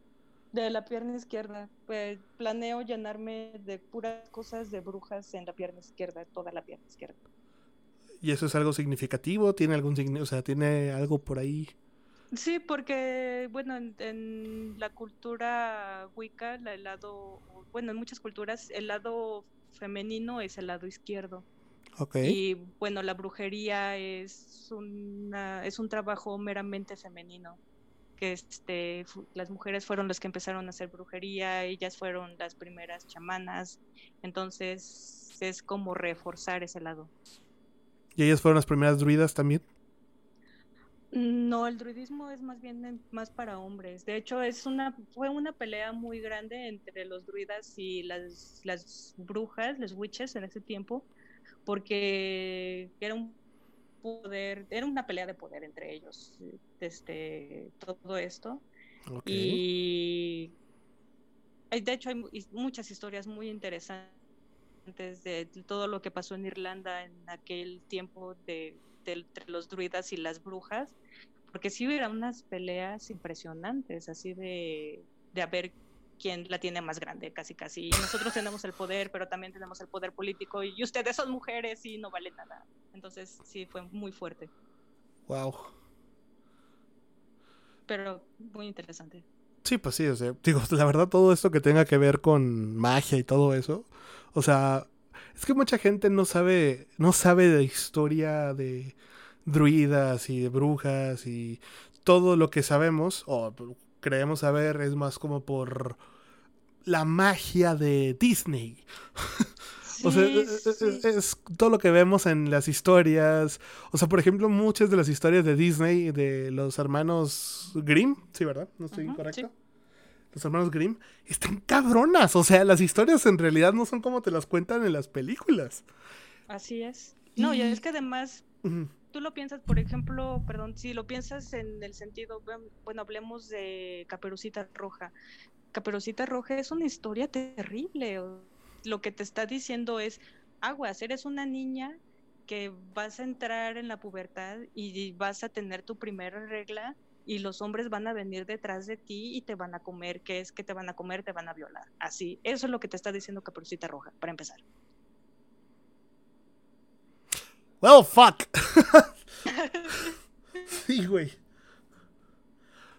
De la pierna izquierda. Pues planeo llenarme de puras cosas de brujas en la pierna izquierda, toda la pierna izquierda. ¿Y eso es algo significativo? ¿Tiene algún? O sea, ¿tiene algo por ahí? Sí, porque, bueno, en, la cultura wicca, el lado, bueno, en muchas culturas, el lado femenino es el lado izquierdo. Okay. Y bueno, la brujería es, una, es un trabajo meramente femenino. Que este, las mujeres fueron las que empezaron a hacer brujería, ellas fueron las primeras chamanas. Entonces es como reforzar ese lado. ¿Y ellas fueron las primeras druidas también? No, el druidismo es más bien más para hombres. De hecho, es una fue una pelea muy grande entre los druidas y las, las brujas, las witches en ese tiempo, porque era un poder, era una pelea de poder entre ellos, este, todo esto. Y de hecho hay muchas historias muy interesantes de todo lo que pasó en Irlanda en aquel tiempo de, entre los druidas y las brujas, porque sí hubiera unas peleas impresionantes, así de, de a ver quién la tiene más grande, casi casi. nosotros tenemos el poder, pero también tenemos el poder político, y ustedes son mujeres y no valen nada. Entonces sí, fue muy fuerte. Wow. Pero muy interesante. Sí, pues sí, o sea, digo, la verdad todo esto que tenga que ver con magia y todo eso, o sea, es que mucha gente no sabe, no sabe de historia de druidas y de brujas y todo lo que sabemos o creemos saber es más como por la magia de Disney. o sea, es, todo lo que vemos en las historias. O sea, por ejemplo, muchas de las historias de Disney, de los hermanos Grimm, sí, ¿verdad? ¿No estoy incorrecto? Los hermanos Grimm están cabronas. O sea, las historias en realidad no son como te las cuentan en las películas. Así es. No, y, es que además, tú lo piensas, por ejemplo, perdón, si lo piensas en el sentido, bueno, hablemos de Caperucita Roja. Caperucita Roja es una historia terrible. Lo que te está diciendo es, aguas, eres una niña que vas a entrar en la pubertad y vas a tener tu primera regla y los hombres van a venir detrás de ti y te van a comer. ¿Qué es que te van a comer? Te van a violar. Así, eso es lo que te está diciendo Caperucita Roja, para empezar. Well, fuck. sí, güey.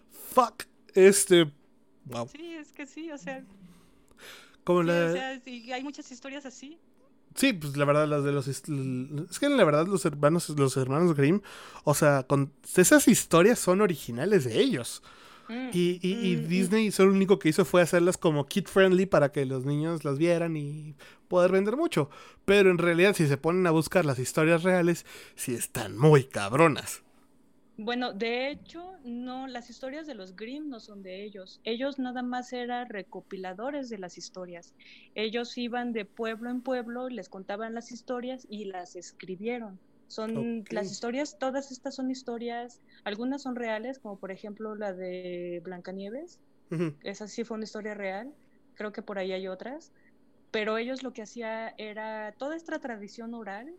Fuck. Este. Wow. Sí, es que sí, o sea. Como sí, la... o sea, sí, hay muchas historias así. Sí, pues la verdad, las de los. Es que la verdad, los hermanos, los hermanos Grimm, o sea, con esas historias son originales de ellos. Mm, y, y, mm, mm. Disney solo lo único que hizo fue hacerlas como kid friendly para que los niños las vieran y poder vender mucho. Pero en realidad, si se ponen a buscar las historias reales, sí están muy cabronas. Bueno, de hecho, no, las historias de los Grimm no son de ellos. Ellos nada más eran recopiladores de las historias. Ellos iban de pueblo en pueblo, les contaban las historias y las escribieron. Son las historias, todas estas son historias, algunas son reales, como por ejemplo la de Blancanieves. Esa sí fue una historia real. Creo que por ahí hay otras. Pero ellos lo que hacía era toda esta tradición oral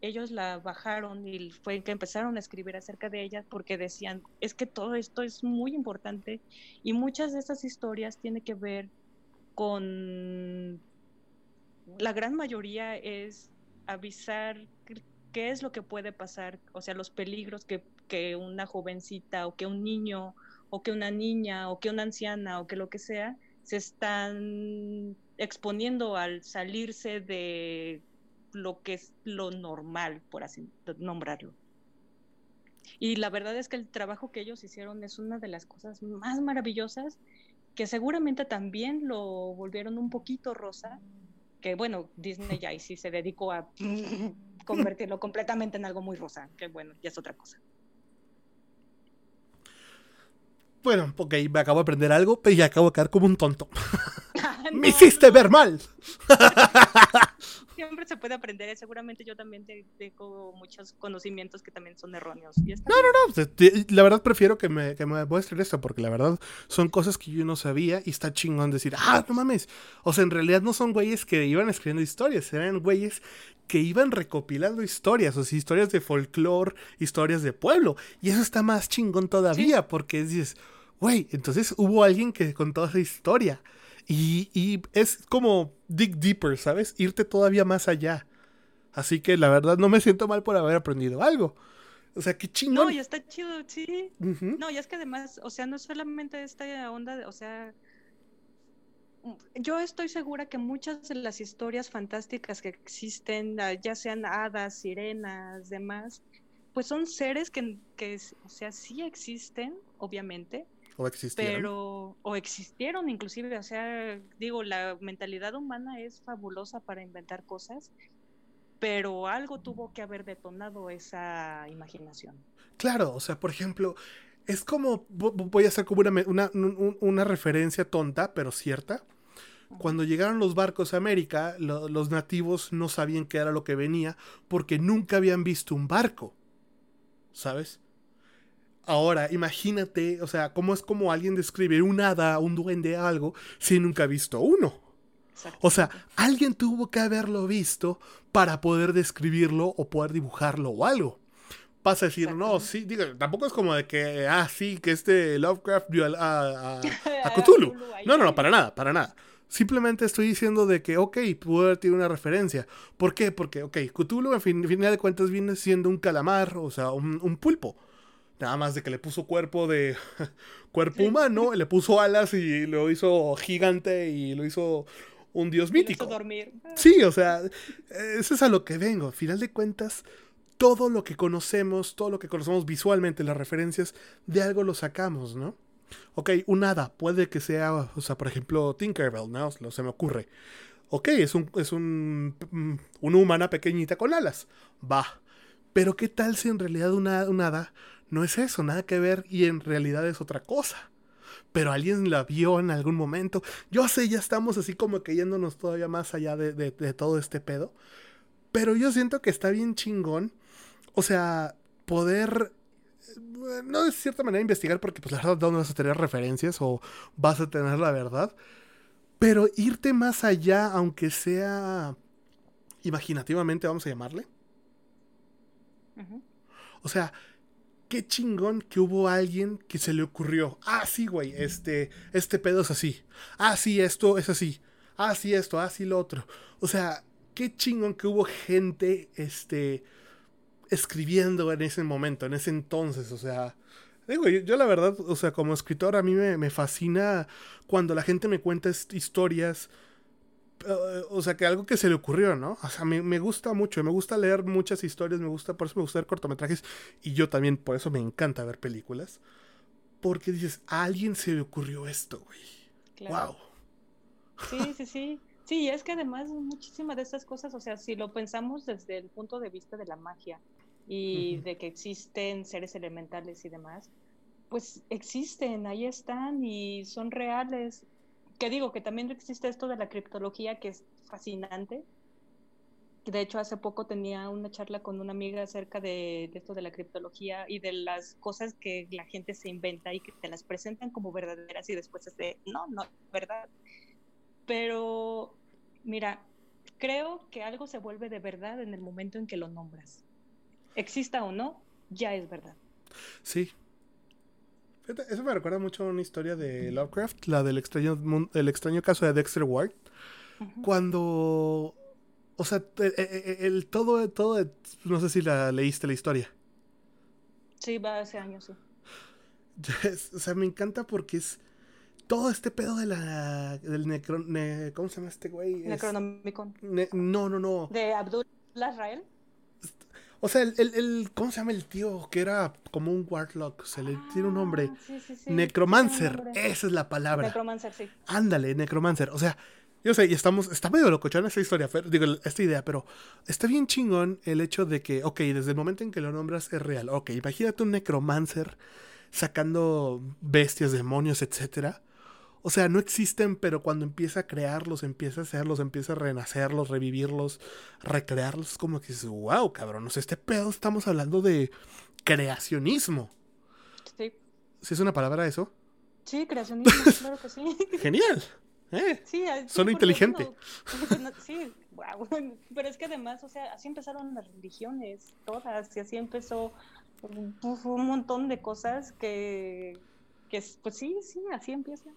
ellos la bajaron y fue que empezaron a escribir acerca de ella porque decían, es que todo esto es muy importante y muchas de estas historias tienen que ver con, la gran mayoría es avisar qué es lo que puede pasar, o sea, los peligros que, que una jovencita o que un niño o que una niña o que una anciana o que lo que sea se están exponiendo al salirse de lo que es lo normal, por así nombrarlo. Y la verdad es que el trabajo que ellos hicieron es una de las cosas más maravillosas que seguramente también lo volvieron un poquito rosa, que bueno, Disney ya sí se dedicó a convertirlo completamente en algo muy rosa, que bueno, ya es otra cosa. Bueno, ok, me acabo de aprender algo, pero ya acabo de quedar como un tonto. ¡Me hiciste ver mal! Siempre se puede aprender, seguramente yo también tengo muchos conocimientos que también son erróneos. no, no, no, la verdad prefiero que me, que me muestres esto, porque la verdad son cosas que yo no sabía y está chingón decir, ah, no mames. O sea, en realidad no son güeyes que iban escribiendo historias, eran güeyes que iban recopilando historias, o sea, historias de folclore, historias de pueblo. Y eso está más chingón todavía, porque dices, güey, entonces hubo alguien que contó esa historia. Y, es como dig deeper, ¿sabes? Irte todavía más allá. Así que la verdad no me siento mal por haber aprendido algo. O sea, qué chingón. No, y está chido, sí. No, y es que además, o sea, no solamente esta onda, de, o sea, yo estoy segura que muchas de las historias fantásticas que existen, ah, ya sean hadas, sirenas, demás, pues son seres que, que o sea, sí existen, obviamente, o existieron. Pero, o existieron inclusive, o sea, digo, la mentalidad humana es fabulosa para inventar cosas, pero algo tuvo que haber detonado esa imaginación. Claro, o sea, por ejemplo, es como, voy a hacer como una, una, referencia tonta, pero cierta. Cuando llegaron los barcos a América, los nativos no sabían qué era lo que venía porque nunca habían visto un barco. ¿Sabes? Ahora, imagínate, o sea, cómo es como alguien describir un hada, un duende, algo, si nunca ha visto uno. O sea, alguien tuvo que haberlo visto para poder describirlo o poder dibujarlo o algo. Pasa a decir, no, sí, digo, tampoco es como de que, ah, sí, que este Lovecraft vio a, a, Cthulhu. No, no, no, para nada, para nada. Simplemente estoy diciendo de que, ok, pudo haber tenido una referencia. ¿Por qué? Porque, ok, Cthulhu, en fin, final de cuentas, viene siendo un calamar, o sea, un pulpo. Nada más de que le puso cuerpo de cuerpo humano, le puso alas y lo hizo gigante y lo hizo un dios mítico. dormir. Sí, o sea, eso es a lo que vengo. Al final de cuentas, todo lo que conocemos, todo lo que conocemos visualmente, las referencias, de algo lo sacamos, ¿no? Ok, un hada, puede que sea, o sea, por ejemplo, Tinkerbell, ¿no? Se me ocurre. Ok, es un, es un, mm, una humana pequeñita con alas. Va. Pero ¿qué tal si en realidad una, un hada no es eso, nada que ver y en realidad es otra cosa. Pero alguien la vio en algún momento. Yo sé, ya estamos así como cayéndonos todavía más allá de, todo este pedo. Pero yo siento que está bien chingón. O sea, poder eh, no de cierta manera investigar porque pues la verdad no vas a tener referencias o vas a tener la verdad, pero irte más allá aunque sea imaginativamente vamos a llamarle. O sea, qué chingón que hubo alguien que se le ocurrió. Ah, sí, güey, este, este pedo es así. Ah, sí, esto es así. Ah, sí, esto, ah, sí, lo otro. O sea, qué chingón que hubo gente, este, escribiendo en ese momento, en ese entonces. O sea, digo, yo, la verdad, o sea, como escritor, a mí me, fascina cuando la gente me cuenta historias o sea, que algo que se le ocurrió, ¿no? O sea, me, gusta mucho, me gusta leer muchas historias, me gusta, por eso me gusta ver cortometrajes y yo también, por eso me encanta ver películas. Porque dices, a alguien se le ocurrió esto, güey. Wow. Sí, sí, sí. Sí, es que además muchísimas de estas cosas, o sea, si lo pensamos desde el punto de vista de la magia y de que existen seres elementales y demás, pues existen, ahí están y son reales que digo que también existe esto de la criptología que es fascinante. De hecho, hace poco tenía una charla con una amiga acerca de, esto de la criptología y de las cosas que la gente se inventa y que te las presentan como verdaderas y después es de, no, no, verdad. Pero, mira, creo que algo se vuelve de verdad en el momento en que lo nombras. Exista o no, ya es verdad. Sí, eso me recuerda mucho a una historia de Lovecraft, la del extraño, el extraño caso de Dexter Ward. Cuando. O sea, e, e, e, el, todo, todo. No sé si la leíste la historia. Sí, va hace años, sí. o sea, me encanta porque es. Todo este pedo de la. Del necro, ¿Cómo se llama este güey? Necronomicon. no, no, no. ¿De Abdul Israel? O sea, el, el, el- ¿Cómo se llama el tío? Que era como un Warlock. Se le tiene un nombre. Ah, sí, sí, sí, Necromancer. Esa es la palabra. Necromancer, sí. Ándale, Necromancer. O sea, yo sé, y estamos. Está medio locochona esta historia, pero- digo, esta idea, pero está bien chingón el hecho de que, ok, desde el momento en que lo nombras es real. Ok, imagínate un Necromancer sacando bestias, demonios, etcétera. O sea, no existen, pero cuando empieza a crearlos, empieza a hacerlos, empieza a renacerlos, revivirlos, recrearlos, es como que dices, wow, cabrón, o sea, este pedo estamos hablando de creacionismo. Sí, ¿Sí es una palabra eso? sí creacionismo, claro que sí. Genial. ¿eh? Sí, porque, inteligente. sí, wow. Pero es que además, o sea, así empezaron las religiones, todas, y así empezó un, un montón de cosas que, que, pues sí, sí, así empieza.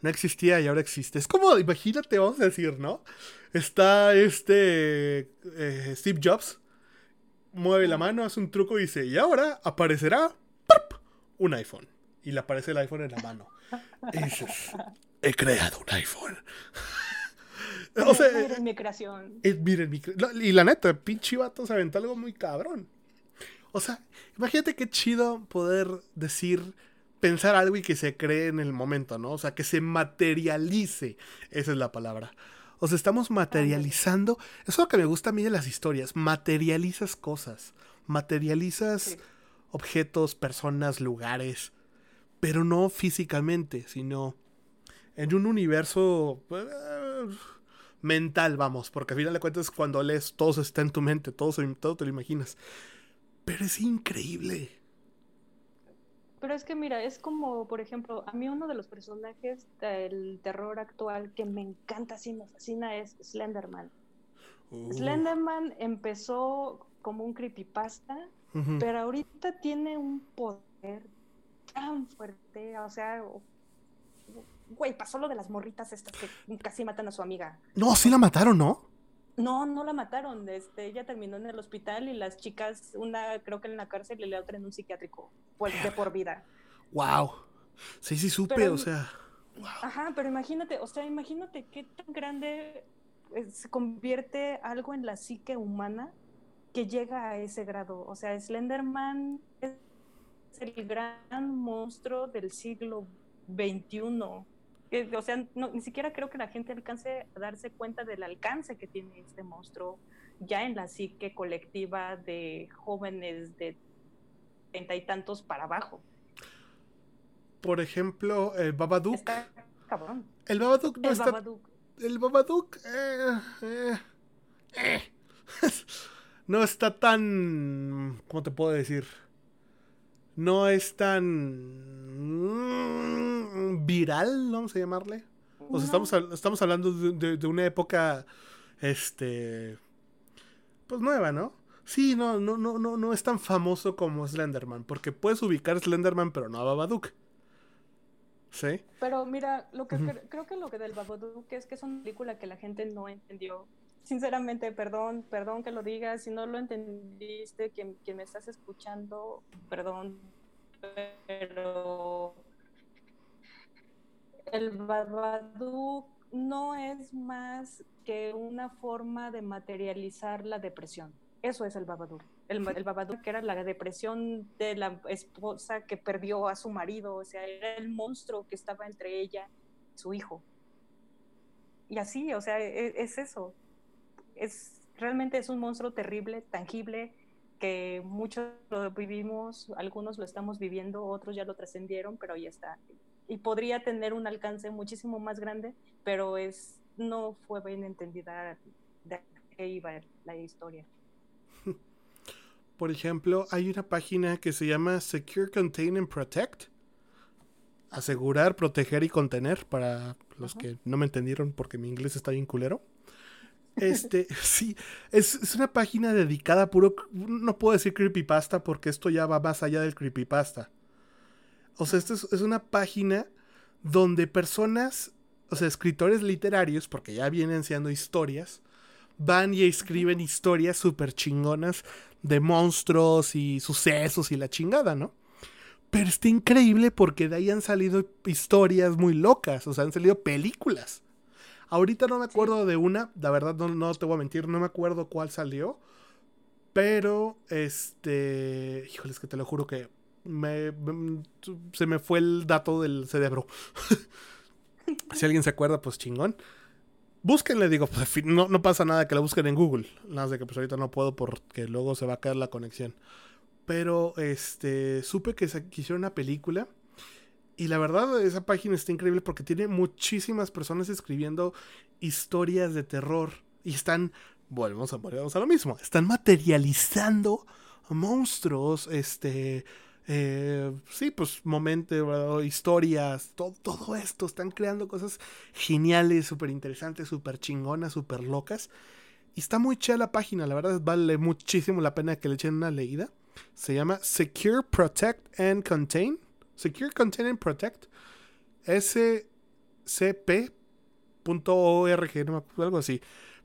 No existía y ahora existe. Es como, imagínate, vamos a decir, ¿no? Está este eh, Steve Jobs, mueve la mano, hace un truco y dice, y ahora aparecerá un iPhone. Y le aparece el iPhone en la mano. Y dices, he creado un iPhone. o sea, Miren mi creación. eh, miren, mi cre- y la neta, pinche vato se aventó algo muy cabrón. O sea, imagínate qué chido poder decir, pensar algo y que se cree en el momento, ¿no? O sea, que se materialice. Esa es la palabra. O sea, estamos materializando. Eso es lo que me gusta a mí de las historias. Materializas cosas. Materializas Sí. objetos, personas, lugares. Pero no físicamente, sino en un universo eh, mental, vamos. Porque al final de cuentas, cuando lees, todo está en tu mente, todo, todo te lo imaginas. Pero es increíble. Pero es que mira, es como, por ejemplo, a mí uno de los personajes del terror actual que me encanta, sí me fascina, es Slenderman. Uh, Slenderman empezó como un creepypasta, pero ahorita tiene un poder tan fuerte, o sea, güey, pasó lo de las morritas estas que casi matan a su amiga. No, sí la mataron, ¿no? No, no la mataron, este, ella terminó en el hospital y las chicas, una creo que en la cárcel y la otra en un psiquiátrico, pues de por vida. Wow. Sí, sí supe, Pero- o sea. Ajá, pero imagínate, o sea, imagínate qué tan grande se convierte algo en la psique humana que llega a ese grado. O sea, Slenderman es el gran monstruo del siglo XXI. Que, o sea, no- ni siquiera creo que la gente alcance a darse cuenta del alcance que tiene este monstruo ya en la psique colectiva de jóvenes de treinta y tantos para abajo. Por ejemplo, el Babadook. Está cabrón. El Babadook no El está. Babadook. El Babadook. eh, eh, eh. no está tan. ¿Cómo te puedo decir? No es tan. Mm, viral, vamos a llamarle. O sea, estamos, estamos hablando de, de- de una época. Este. Pues nueva, ¿no? Sí, no, no, no, no, no es tan famoso como Slenderman. Porque puedes ubicar Slenderman, pero no a Babadook. ¿Sí? Pero mira, lo que cre- creo que lo que del Babadook es que es una película que la gente no entendió. Sinceramente, perdón, perdón que lo digas, si no lo entendiste, quien, quien me estás escuchando, perdón, pero el Babadook no es más que una forma de materializar la depresión. Eso es el Babadook. El, el Babadook que era la depresión de la esposa que perdió a su marido, o sea, era el monstruo que estaba entre ella y su hijo. Y así, o sea, e- es, eso. Es realmente es un monstruo terrible, tangible, que muchos lo vivimos, algunos lo estamos viviendo, otros ya lo trascendieron, pero ahí está. Y podría tener un alcance muchísimo más grande, pero es no fue bien entendida de qué iba la historia. Por ejemplo, hay una página que se llama Secure, Contain and Protect. Asegurar, proteger y contener para los Ajá. que no me entendieron porque mi inglés está bien culero. Este, sí, es, es una página dedicada a puro, no puedo decir creepypasta porque esto ya va más allá del creepypasta. O sea, esto es, es una página donde personas, o sea, escritores literarios, porque ya vienen siendo historias, van y escriben historias súper chingonas de monstruos y sucesos y la chingada, ¿no? Pero está increíble porque de ahí han salido historias muy locas, o sea, han salido películas. Ahorita no me acuerdo de una, la verdad no, no te voy a mentir, no me acuerdo cuál salió, Pero, este. Híjole, es que te lo juro que me, se me fue el dato del cerebro. si alguien se acuerda, pues chingón. Búsquenle, digo, pues, no, no, pasa nada que la busquen en Google. Nada de que pues ahorita no puedo porque luego se va a caer la conexión. Pero este supe que se hicieron una película. Y la verdad, esa página está increíble porque tiene muchísimas personas escribiendo historias de terror. Y están, volvemos a, volvemos a lo mismo, están materializando monstruos, este, eh, sí, pues momentos, historias, todo, todo, esto. Están creando cosas geniales, súper interesantes, súper chingonas, súper locas. Y está muy chida la página, la verdad vale muchísimo la pena que le echen una leída. Se llama Secure, Protect and Contain. Secure, Contain and Protect. scp.org, no algo así.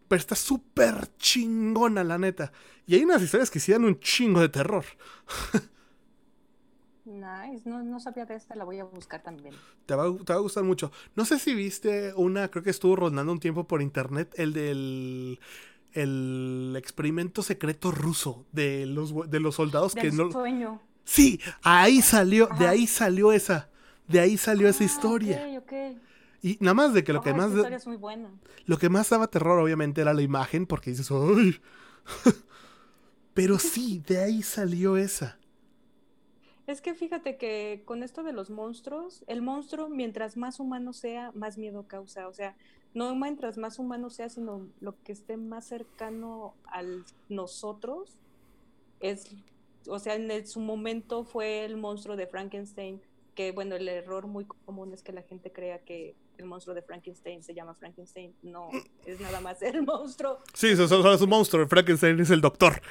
Pero está súper chingona, la neta. Y hay unas historias que sí dan un chingo de terror. Nice, no, sabía de esta, la voy a buscar también. Te va, te va, a gustar mucho. No sé si viste una, creo que estuvo rondando un tiempo por internet, el del el experimento secreto ruso de los, de los soldados que no... Sueño. Sí, ahí salió, de ahí salió esa, de ahí salió esa ah, historia. Y nada más de que lo que más... Es muy buena. Lo que más daba terror obviamente era la imagen, porque dices, ¡ay! Pero sí, de ahí salió esa. Es que fíjate que con esto de los monstruos, el monstruo mientras más humano sea, más miedo causa. O sea, no mientras más humano sea, sino lo que esté más cercano a nosotros es, o sea, en su momento fue el monstruo de Frankenstein, que bueno, el error muy común es que la gente crea que el monstruo de Frankenstein se llama Frankenstein. No, es nada más el monstruo. Sí, solo es un monstruo. Frankenstein es el doctor.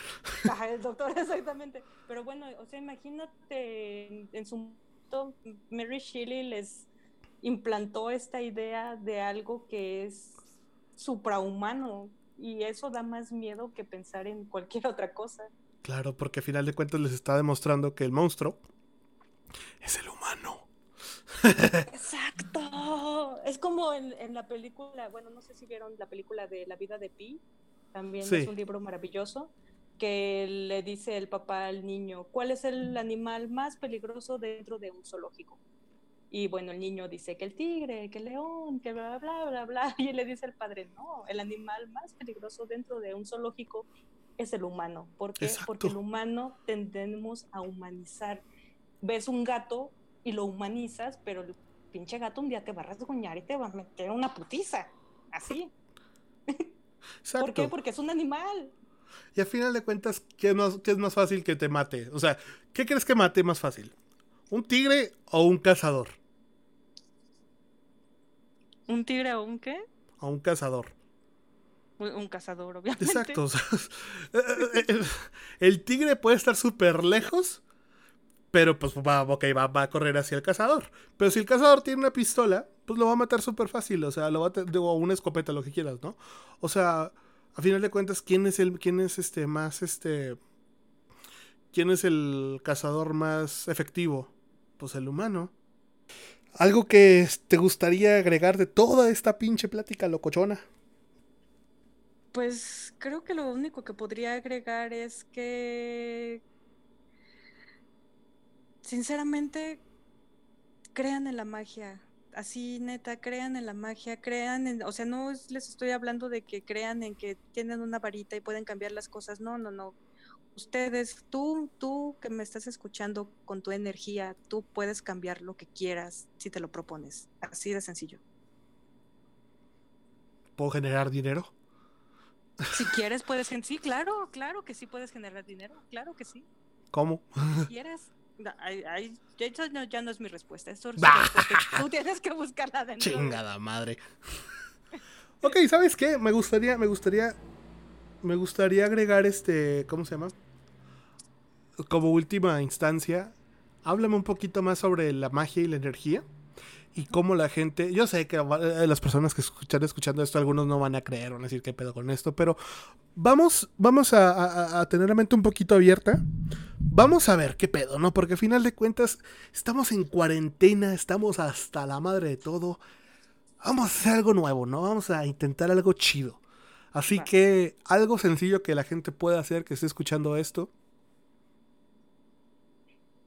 Ajá, el doctor, exactamente. Pero bueno, o sea, imagínate en, su momento, Mary Shelley les implantó esta idea de algo que es suprahumano. Y eso da más miedo que pensar en cualquier otra cosa. Claro, porque al final de cuentas les está demostrando que el monstruo es el humano. Exacto. Es como en, la película, bueno, no sé si vieron la película de La vida de Pi, también es un libro maravilloso, que le dice el papá al niño, ¿cuál es el animal más peligroso dentro de un zoológico? Y bueno, el niño dice que el tigre, que el león, que bla, bla, bla, bla, y le dice al padre, no, el animal más peligroso dentro de un zoológico es el humano. ¿Por qué? Porque el humano tendemos a humanizar. Ves un gato y lo humanizas, pero el pinche gato un día te va a rasguñar y te va a meter una putiza. Así. ¿Por qué? Porque es un animal. Y al final de cuentas, ¿qué es, más, ¿qué es más fácil que te mate? O sea, ¿qué crees que mate más fácil? ¿Un tigre o un cazador? ¿Un tigre o un qué? O un cazador. Un, cazador, obviamente. Exacto. Eh, eh, eh, el tigre puede estar súper lejos pero pues va, va, a correr hacia el cazador. Pero si el cazador tiene una pistola, pues lo va a matar súper fácil. O sea, lo va a o una escopeta, lo que quieras, ¿no? O sea, a final de cuentas, ¿quién es el, quién es este más este. ¿Quién es el cazador más efectivo? Pues el humano. Algo que te gustaría agregar de toda esta pinche plática locochona. Pues creo que lo único que podría agregar es que sinceramente, crean en la magia. Así, neta, crean en la magia, crean en, o sea, no les estoy hablando de que crean en que tienen una varita y pueden cambiar las cosas. No, no, no. Ustedes, tú, tú que me estás escuchando con tu energía, tú puedes cambiar lo que quieras si te lo propones. Así de sencillo. ¿Puedo generar dinero? Si quieres, puedes. Sí, claro, claro que sí puedes generar dinero. Claro que sí. ¿Cómo? Si quieres ya, no, es mi respuesta. Tú tienes que buscarla dentro. Chingada madre. ok, ¿sabes qué? Me gustaría, me gustaría, me gustaría agregar este, ¿cómo se llama? Como última instancia, háblame un poquito más sobre la magia y la energía y cómo la gente, yo sé que eh, las personas que escuchan escuchando esto, algunos no van a creer, van a decir qué pedo con esto, pero vamos, vamos a, tener la mente un poquito abierta. Vamos a ver qué pedo, ¿no? Porque al final de cuentas estamos en cuarentena, estamos hasta la madre de todo. Vamos a hacer algo nuevo, ¿no? Vamos a intentar algo chido. Así que algo sencillo que la gente pueda hacer que esté escuchando esto.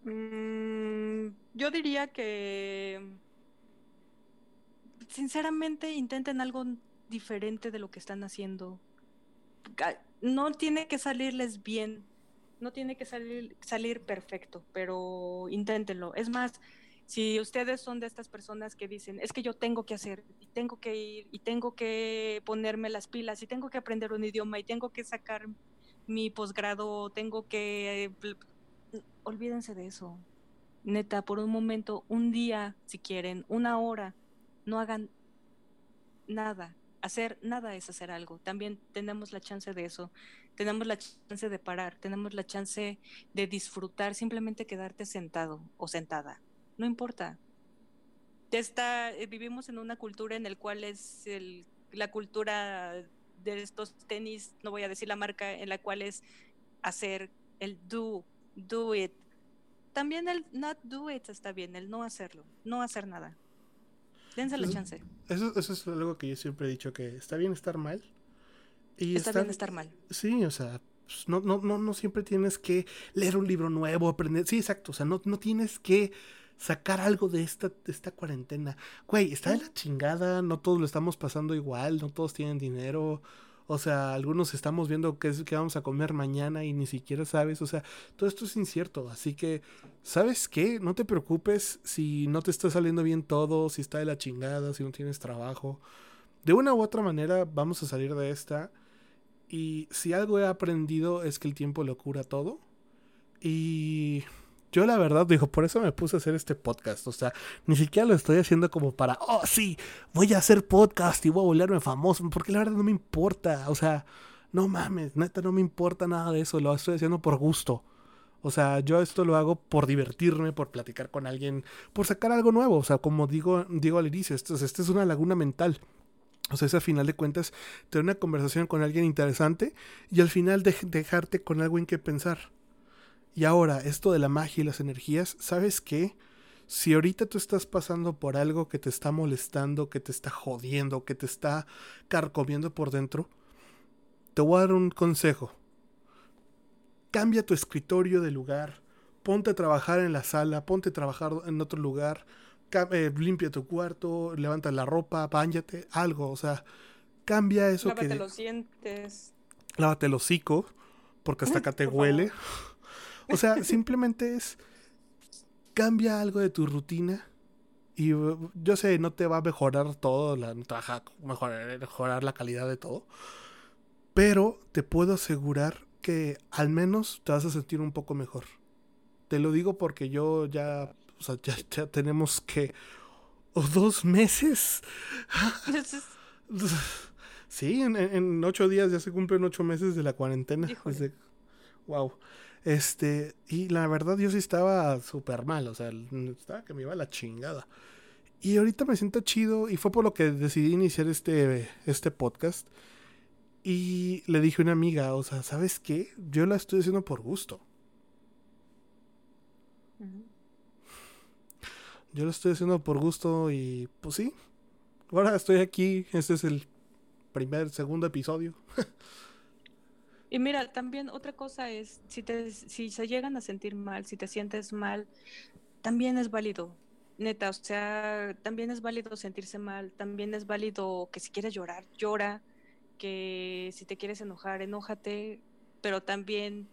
Mm, yo diría que sinceramente intenten algo diferente de lo que están haciendo. No tiene que salirles bien, no tiene que salir, salir perfecto, pero inténtenlo. Es más, si ustedes son de estas personas que dicen, es que yo tengo que hacer, y tengo que ir, y tengo que ponerme las pilas, y tengo que aprender un idioma, y tengo que sacar mi posgrado, tengo que... olvídense de eso. Neta, por un momento, un día, si quieren, una hora, no hagan nada. Hacer nada es hacer algo. También tenemos la chance de eso. Tenemos la chance de parar. Tenemos la chance de disfrutar, simplemente quedarte sentado o sentada. No importa. Eh, vivimos en una cultura en la cual es la cultura de estos tenis, no voy a decir la marca, en la cual es hacer el do, do it. También el not do it está bien, el no hacerlo, no hacer nada. Dense la chance. Eso, eso es algo que yo siempre he dicho, que está bien estar mal. Y está bien estar mal. Sí, o sea, pues, no, no, no, no siempre tienes que leer un libro nuevo, aprender. Sí, exacto. O sea, no, no tienes que sacar algo de esta, de esta cuarentena. Güey, está de la chingada, no todos lo estamos pasando igual, no todos tienen dinero. O sea, algunos estamos viendo qué es que vamos a comer mañana y ni siquiera sabes. O sea, todo esto es incierto. Así que, ¿sabes qué? No te preocupes si no te está saliendo bien todo, si está de la chingada, si no tienes trabajo. De una u otra manera vamos a salir de esta. Y si algo he aprendido es que el tiempo lo cura todo. Y yo la verdad digo, por eso me puse a hacer este podcast. O sea, ni siquiera lo estoy haciendo como para, oh sí, voy a hacer podcast y voy a volverme famoso. Porque la verdad no me importa. O sea, no mames, neta no me importa nada de eso. Lo estoy haciendo por gusto. O sea, yo esto lo hago por divertirme, por platicar con alguien, por sacar algo nuevo. O sea, como digo, digo al inicio, esto, esto es una laguna mental. O sea, es a final de cuentas tener una conversación con alguien interesante y al final dejarte con algo en que pensar. Y ahora, esto de la magia y las energías, ¿sabes qué? Si ahorita tú estás pasando por algo que te está molestando, que te está jodiendo, que te está carcomiendo por dentro, te voy a dar un consejo. Cambia tu escritorio de lugar, ponte a trabajar en la sala, ponte a trabajar en otro lugar, eh, limpia tu cuarto, levanta la ropa, bañate, algo, o sea, cambia eso Lávate los dientes. Lávate el hocico, porque hasta acá te huele. O sea, simplemente es cambia algo de tu rutina y uh, yo sé, no te va a mejorar todo, la, mejorar, mejorar la calidad de todo, pero te puedo asegurar que al menos te vas a sentir un poco mejor. Te lo digo porque yo ya, o sea, ya, tenemos que o dos meses. sí, en, ocho días ya se cumplen ocho meses de la cuarentena. wow. Este, y la verdad yo sí estaba súper mal, o sea, estaba que me iba a la chingada. Y ahorita me siento chido y fue por lo que decidí iniciar este, este podcast. Y le dije a una amiga, o sea, ¿sabes qué? Yo la estoy haciendo por gusto. Yo lo estoy haciendo por gusto y pues sí. Ahora estoy aquí, este es el primer, segundo episodio. Y mira, también otra cosa es, si, te, si se llegan a sentir mal, si te sientes mal, también es válido, neta, o sea, también es válido sentirse mal, también es válido que si quieres llorar, llora, que si te quieres enojar, enójate, pero también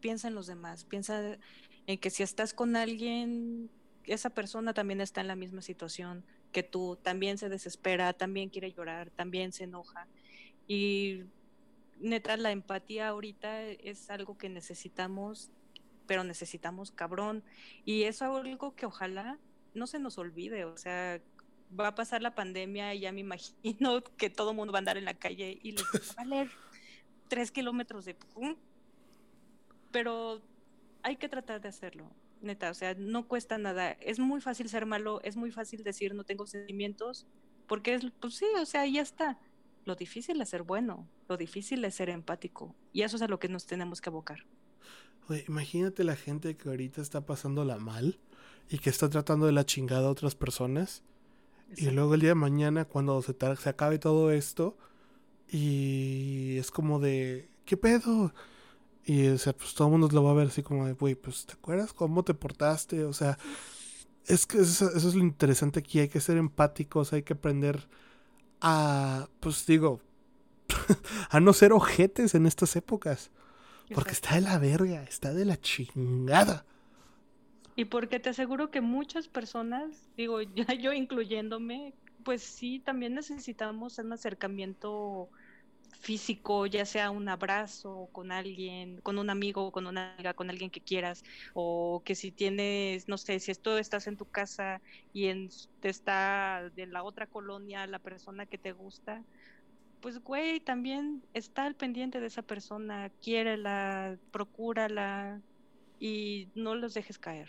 piensa en los demás, piensa en que si estás con alguien, esa persona también está en la misma situación que tú, también se desespera, también quiere llorar, también se enoja. Y neta, la empatía ahorita es algo que necesitamos, pero necesitamos cabrón. Y eso es algo que ojalá no se nos olvide, o sea, va a pasar la pandemia y ya me imagino que todo el mundo va a andar en la calle y les va a valer tres kilómetros de... Pero hay que tratar de hacerlo, neta, o sea, no cuesta nada. Es muy fácil ser malo, es muy fácil decir no tengo sentimientos, porque es, pues sí, o sea, ya está. Lo difícil es ser bueno, lo difícil es ser empático. Y eso es a lo que nos tenemos que abocar. imagínate la gente que ahorita está pasándola mal y que está tratando de la chingada a otras personas. Y luego el día de mañana, cuando se, se acabe todo esto, Y es como de, ¿qué pedo? Y o sea, pues todo el mundo lo va a ver así como de, güey, pues ¿te acuerdas cómo te portaste? O sea, es que eso, eso, es lo interesante aquí, hay que ser empáticos, hay que aprender a, pues digo, a no ser ojetes en estas épocas. Porque está de la verga, está de la chingada. Y porque te aseguro que muchas personas, digo, ya yo incluyéndome, pues sí, también necesitamos un acercamiento físico, ya sea un abrazo con alguien, con un amigo, con una amiga, con alguien que quieras, o que si tienes, no sé, si esto estás en tu casa y en, te está de la otra colonia la persona que te gusta, pues güey, también está al pendiente de esa persona, quiérela, procúrala y no los dejes caer.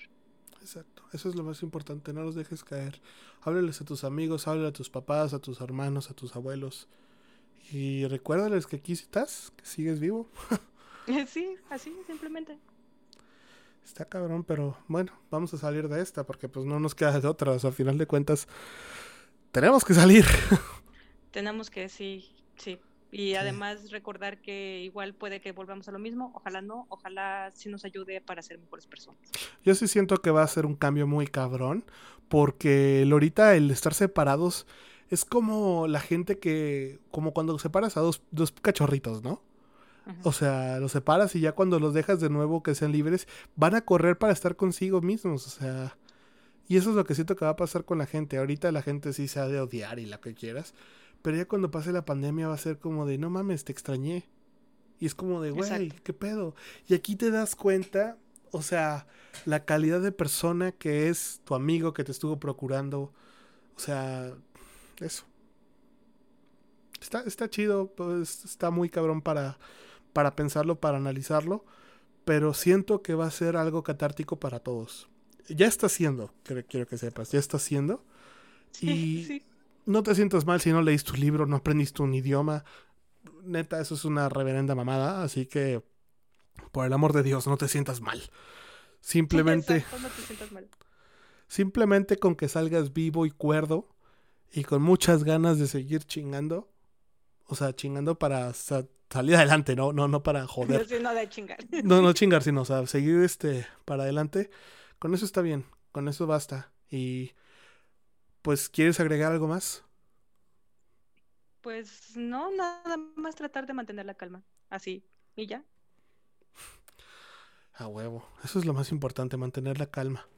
Exacto, eso es lo más importante, no los dejes caer. Háblales a tus amigos, háblales a tus papás, a tus hermanos, a tus abuelos. Y recuérdales que aquí estás, que sigues vivo. sí, así, simplemente. Está cabrón, pero bueno, vamos a salir de esta porque pues no nos queda de otra. O sea, al final de cuentas, tenemos que salir. tenemos que, sí, sí. Y además recordar que igual puede que volvamos a lo mismo, ojalá no, ojalá sí nos ayude para ser mejores personas. Yo sí siento que va a ser un cambio muy cabrón, porque ahorita el estar separados es como la gente que, como cuando separas a dos, dos cachorritos, ¿no? O sea, los separas y ya cuando los dejas de nuevo que sean libres, van a correr para estar consigo mismos, o sea... Y eso es lo que siento que va a pasar con la gente. Ahorita la gente sí se ha de odiar y la que quieras. Pero ya cuando pase la pandemia va a ser como de, no mames, te extrañé. Y es como de, güey, ¿qué pedo? Y aquí te das cuenta, o sea, la calidad de persona que es tu amigo que te estuvo procurando. O sea, eso. Está, está chido, pues está muy cabrón para, para pensarlo, para analizarlo. Pero siento que va a ser algo catártico para todos. Ya está siendo, quiero que sepas, ya está siendo. y sí no te sientas mal si no leíste tu libro, no aprendiste un idioma. Neta, eso es una reverenda mamada, así que por el amor de Dios, no te sientas mal. Simplemente no te sientas mal. Simplemente con que salgas vivo y cuerdo y con muchas ganas de seguir chingando, o sea, chingando para salir adelante, no no no para joder. No, de chingar. No, no chingar, sino o sea, seguir este para adelante. Con eso está bien, con eso basta y pues, ¿quieres agregar algo más? Pues no, nada más tratar de mantener la calma. Así, y ya. A huevo. Eso es lo más importante, mantener la calma.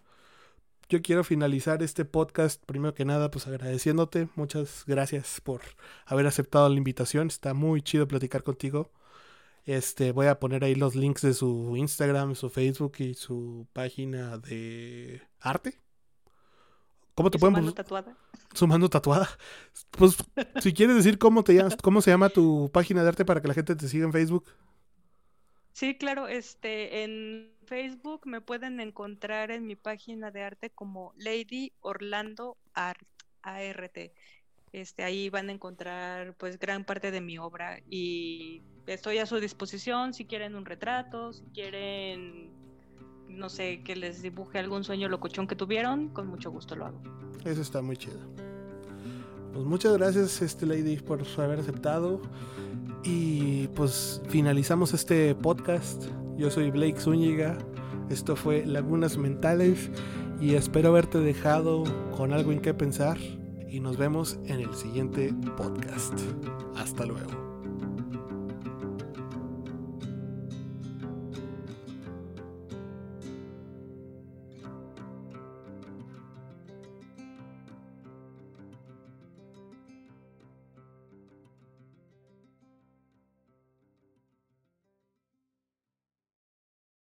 Yo quiero finalizar este podcast, primero que nada, pues agradeciéndote. Muchas gracias por haber aceptado la invitación. Está muy chido platicar contigo. Este, voy a poner ahí los links de su Instagram, su Facebook y su página de arte. ¿Cómo te pueden Sumando tatuada. Sumando tatuada. Pues si quieres decir cómo te llamas, cómo se llama tu página de arte para que la gente te siga en Facebook. Sí, claro, este en Facebook me pueden encontrar en mi página de arte como Lady Orlando Art ART. Este, ahí van a encontrar pues gran parte de mi obra y estoy a su disposición si quieren un retrato, si quieren no sé, que les dibuje algún sueño locochón que tuvieron, con mucho gusto lo hago. Eso está muy chido. Pues muchas gracias, este Lady, por haber aceptado. Y pues finalizamos este podcast. Yo soy Blake Zúñiga. Esto fue Lagunas Mentales. Y espero haberte dejado con algo en qué pensar. Y nos vemos en el siguiente podcast. Hasta luego.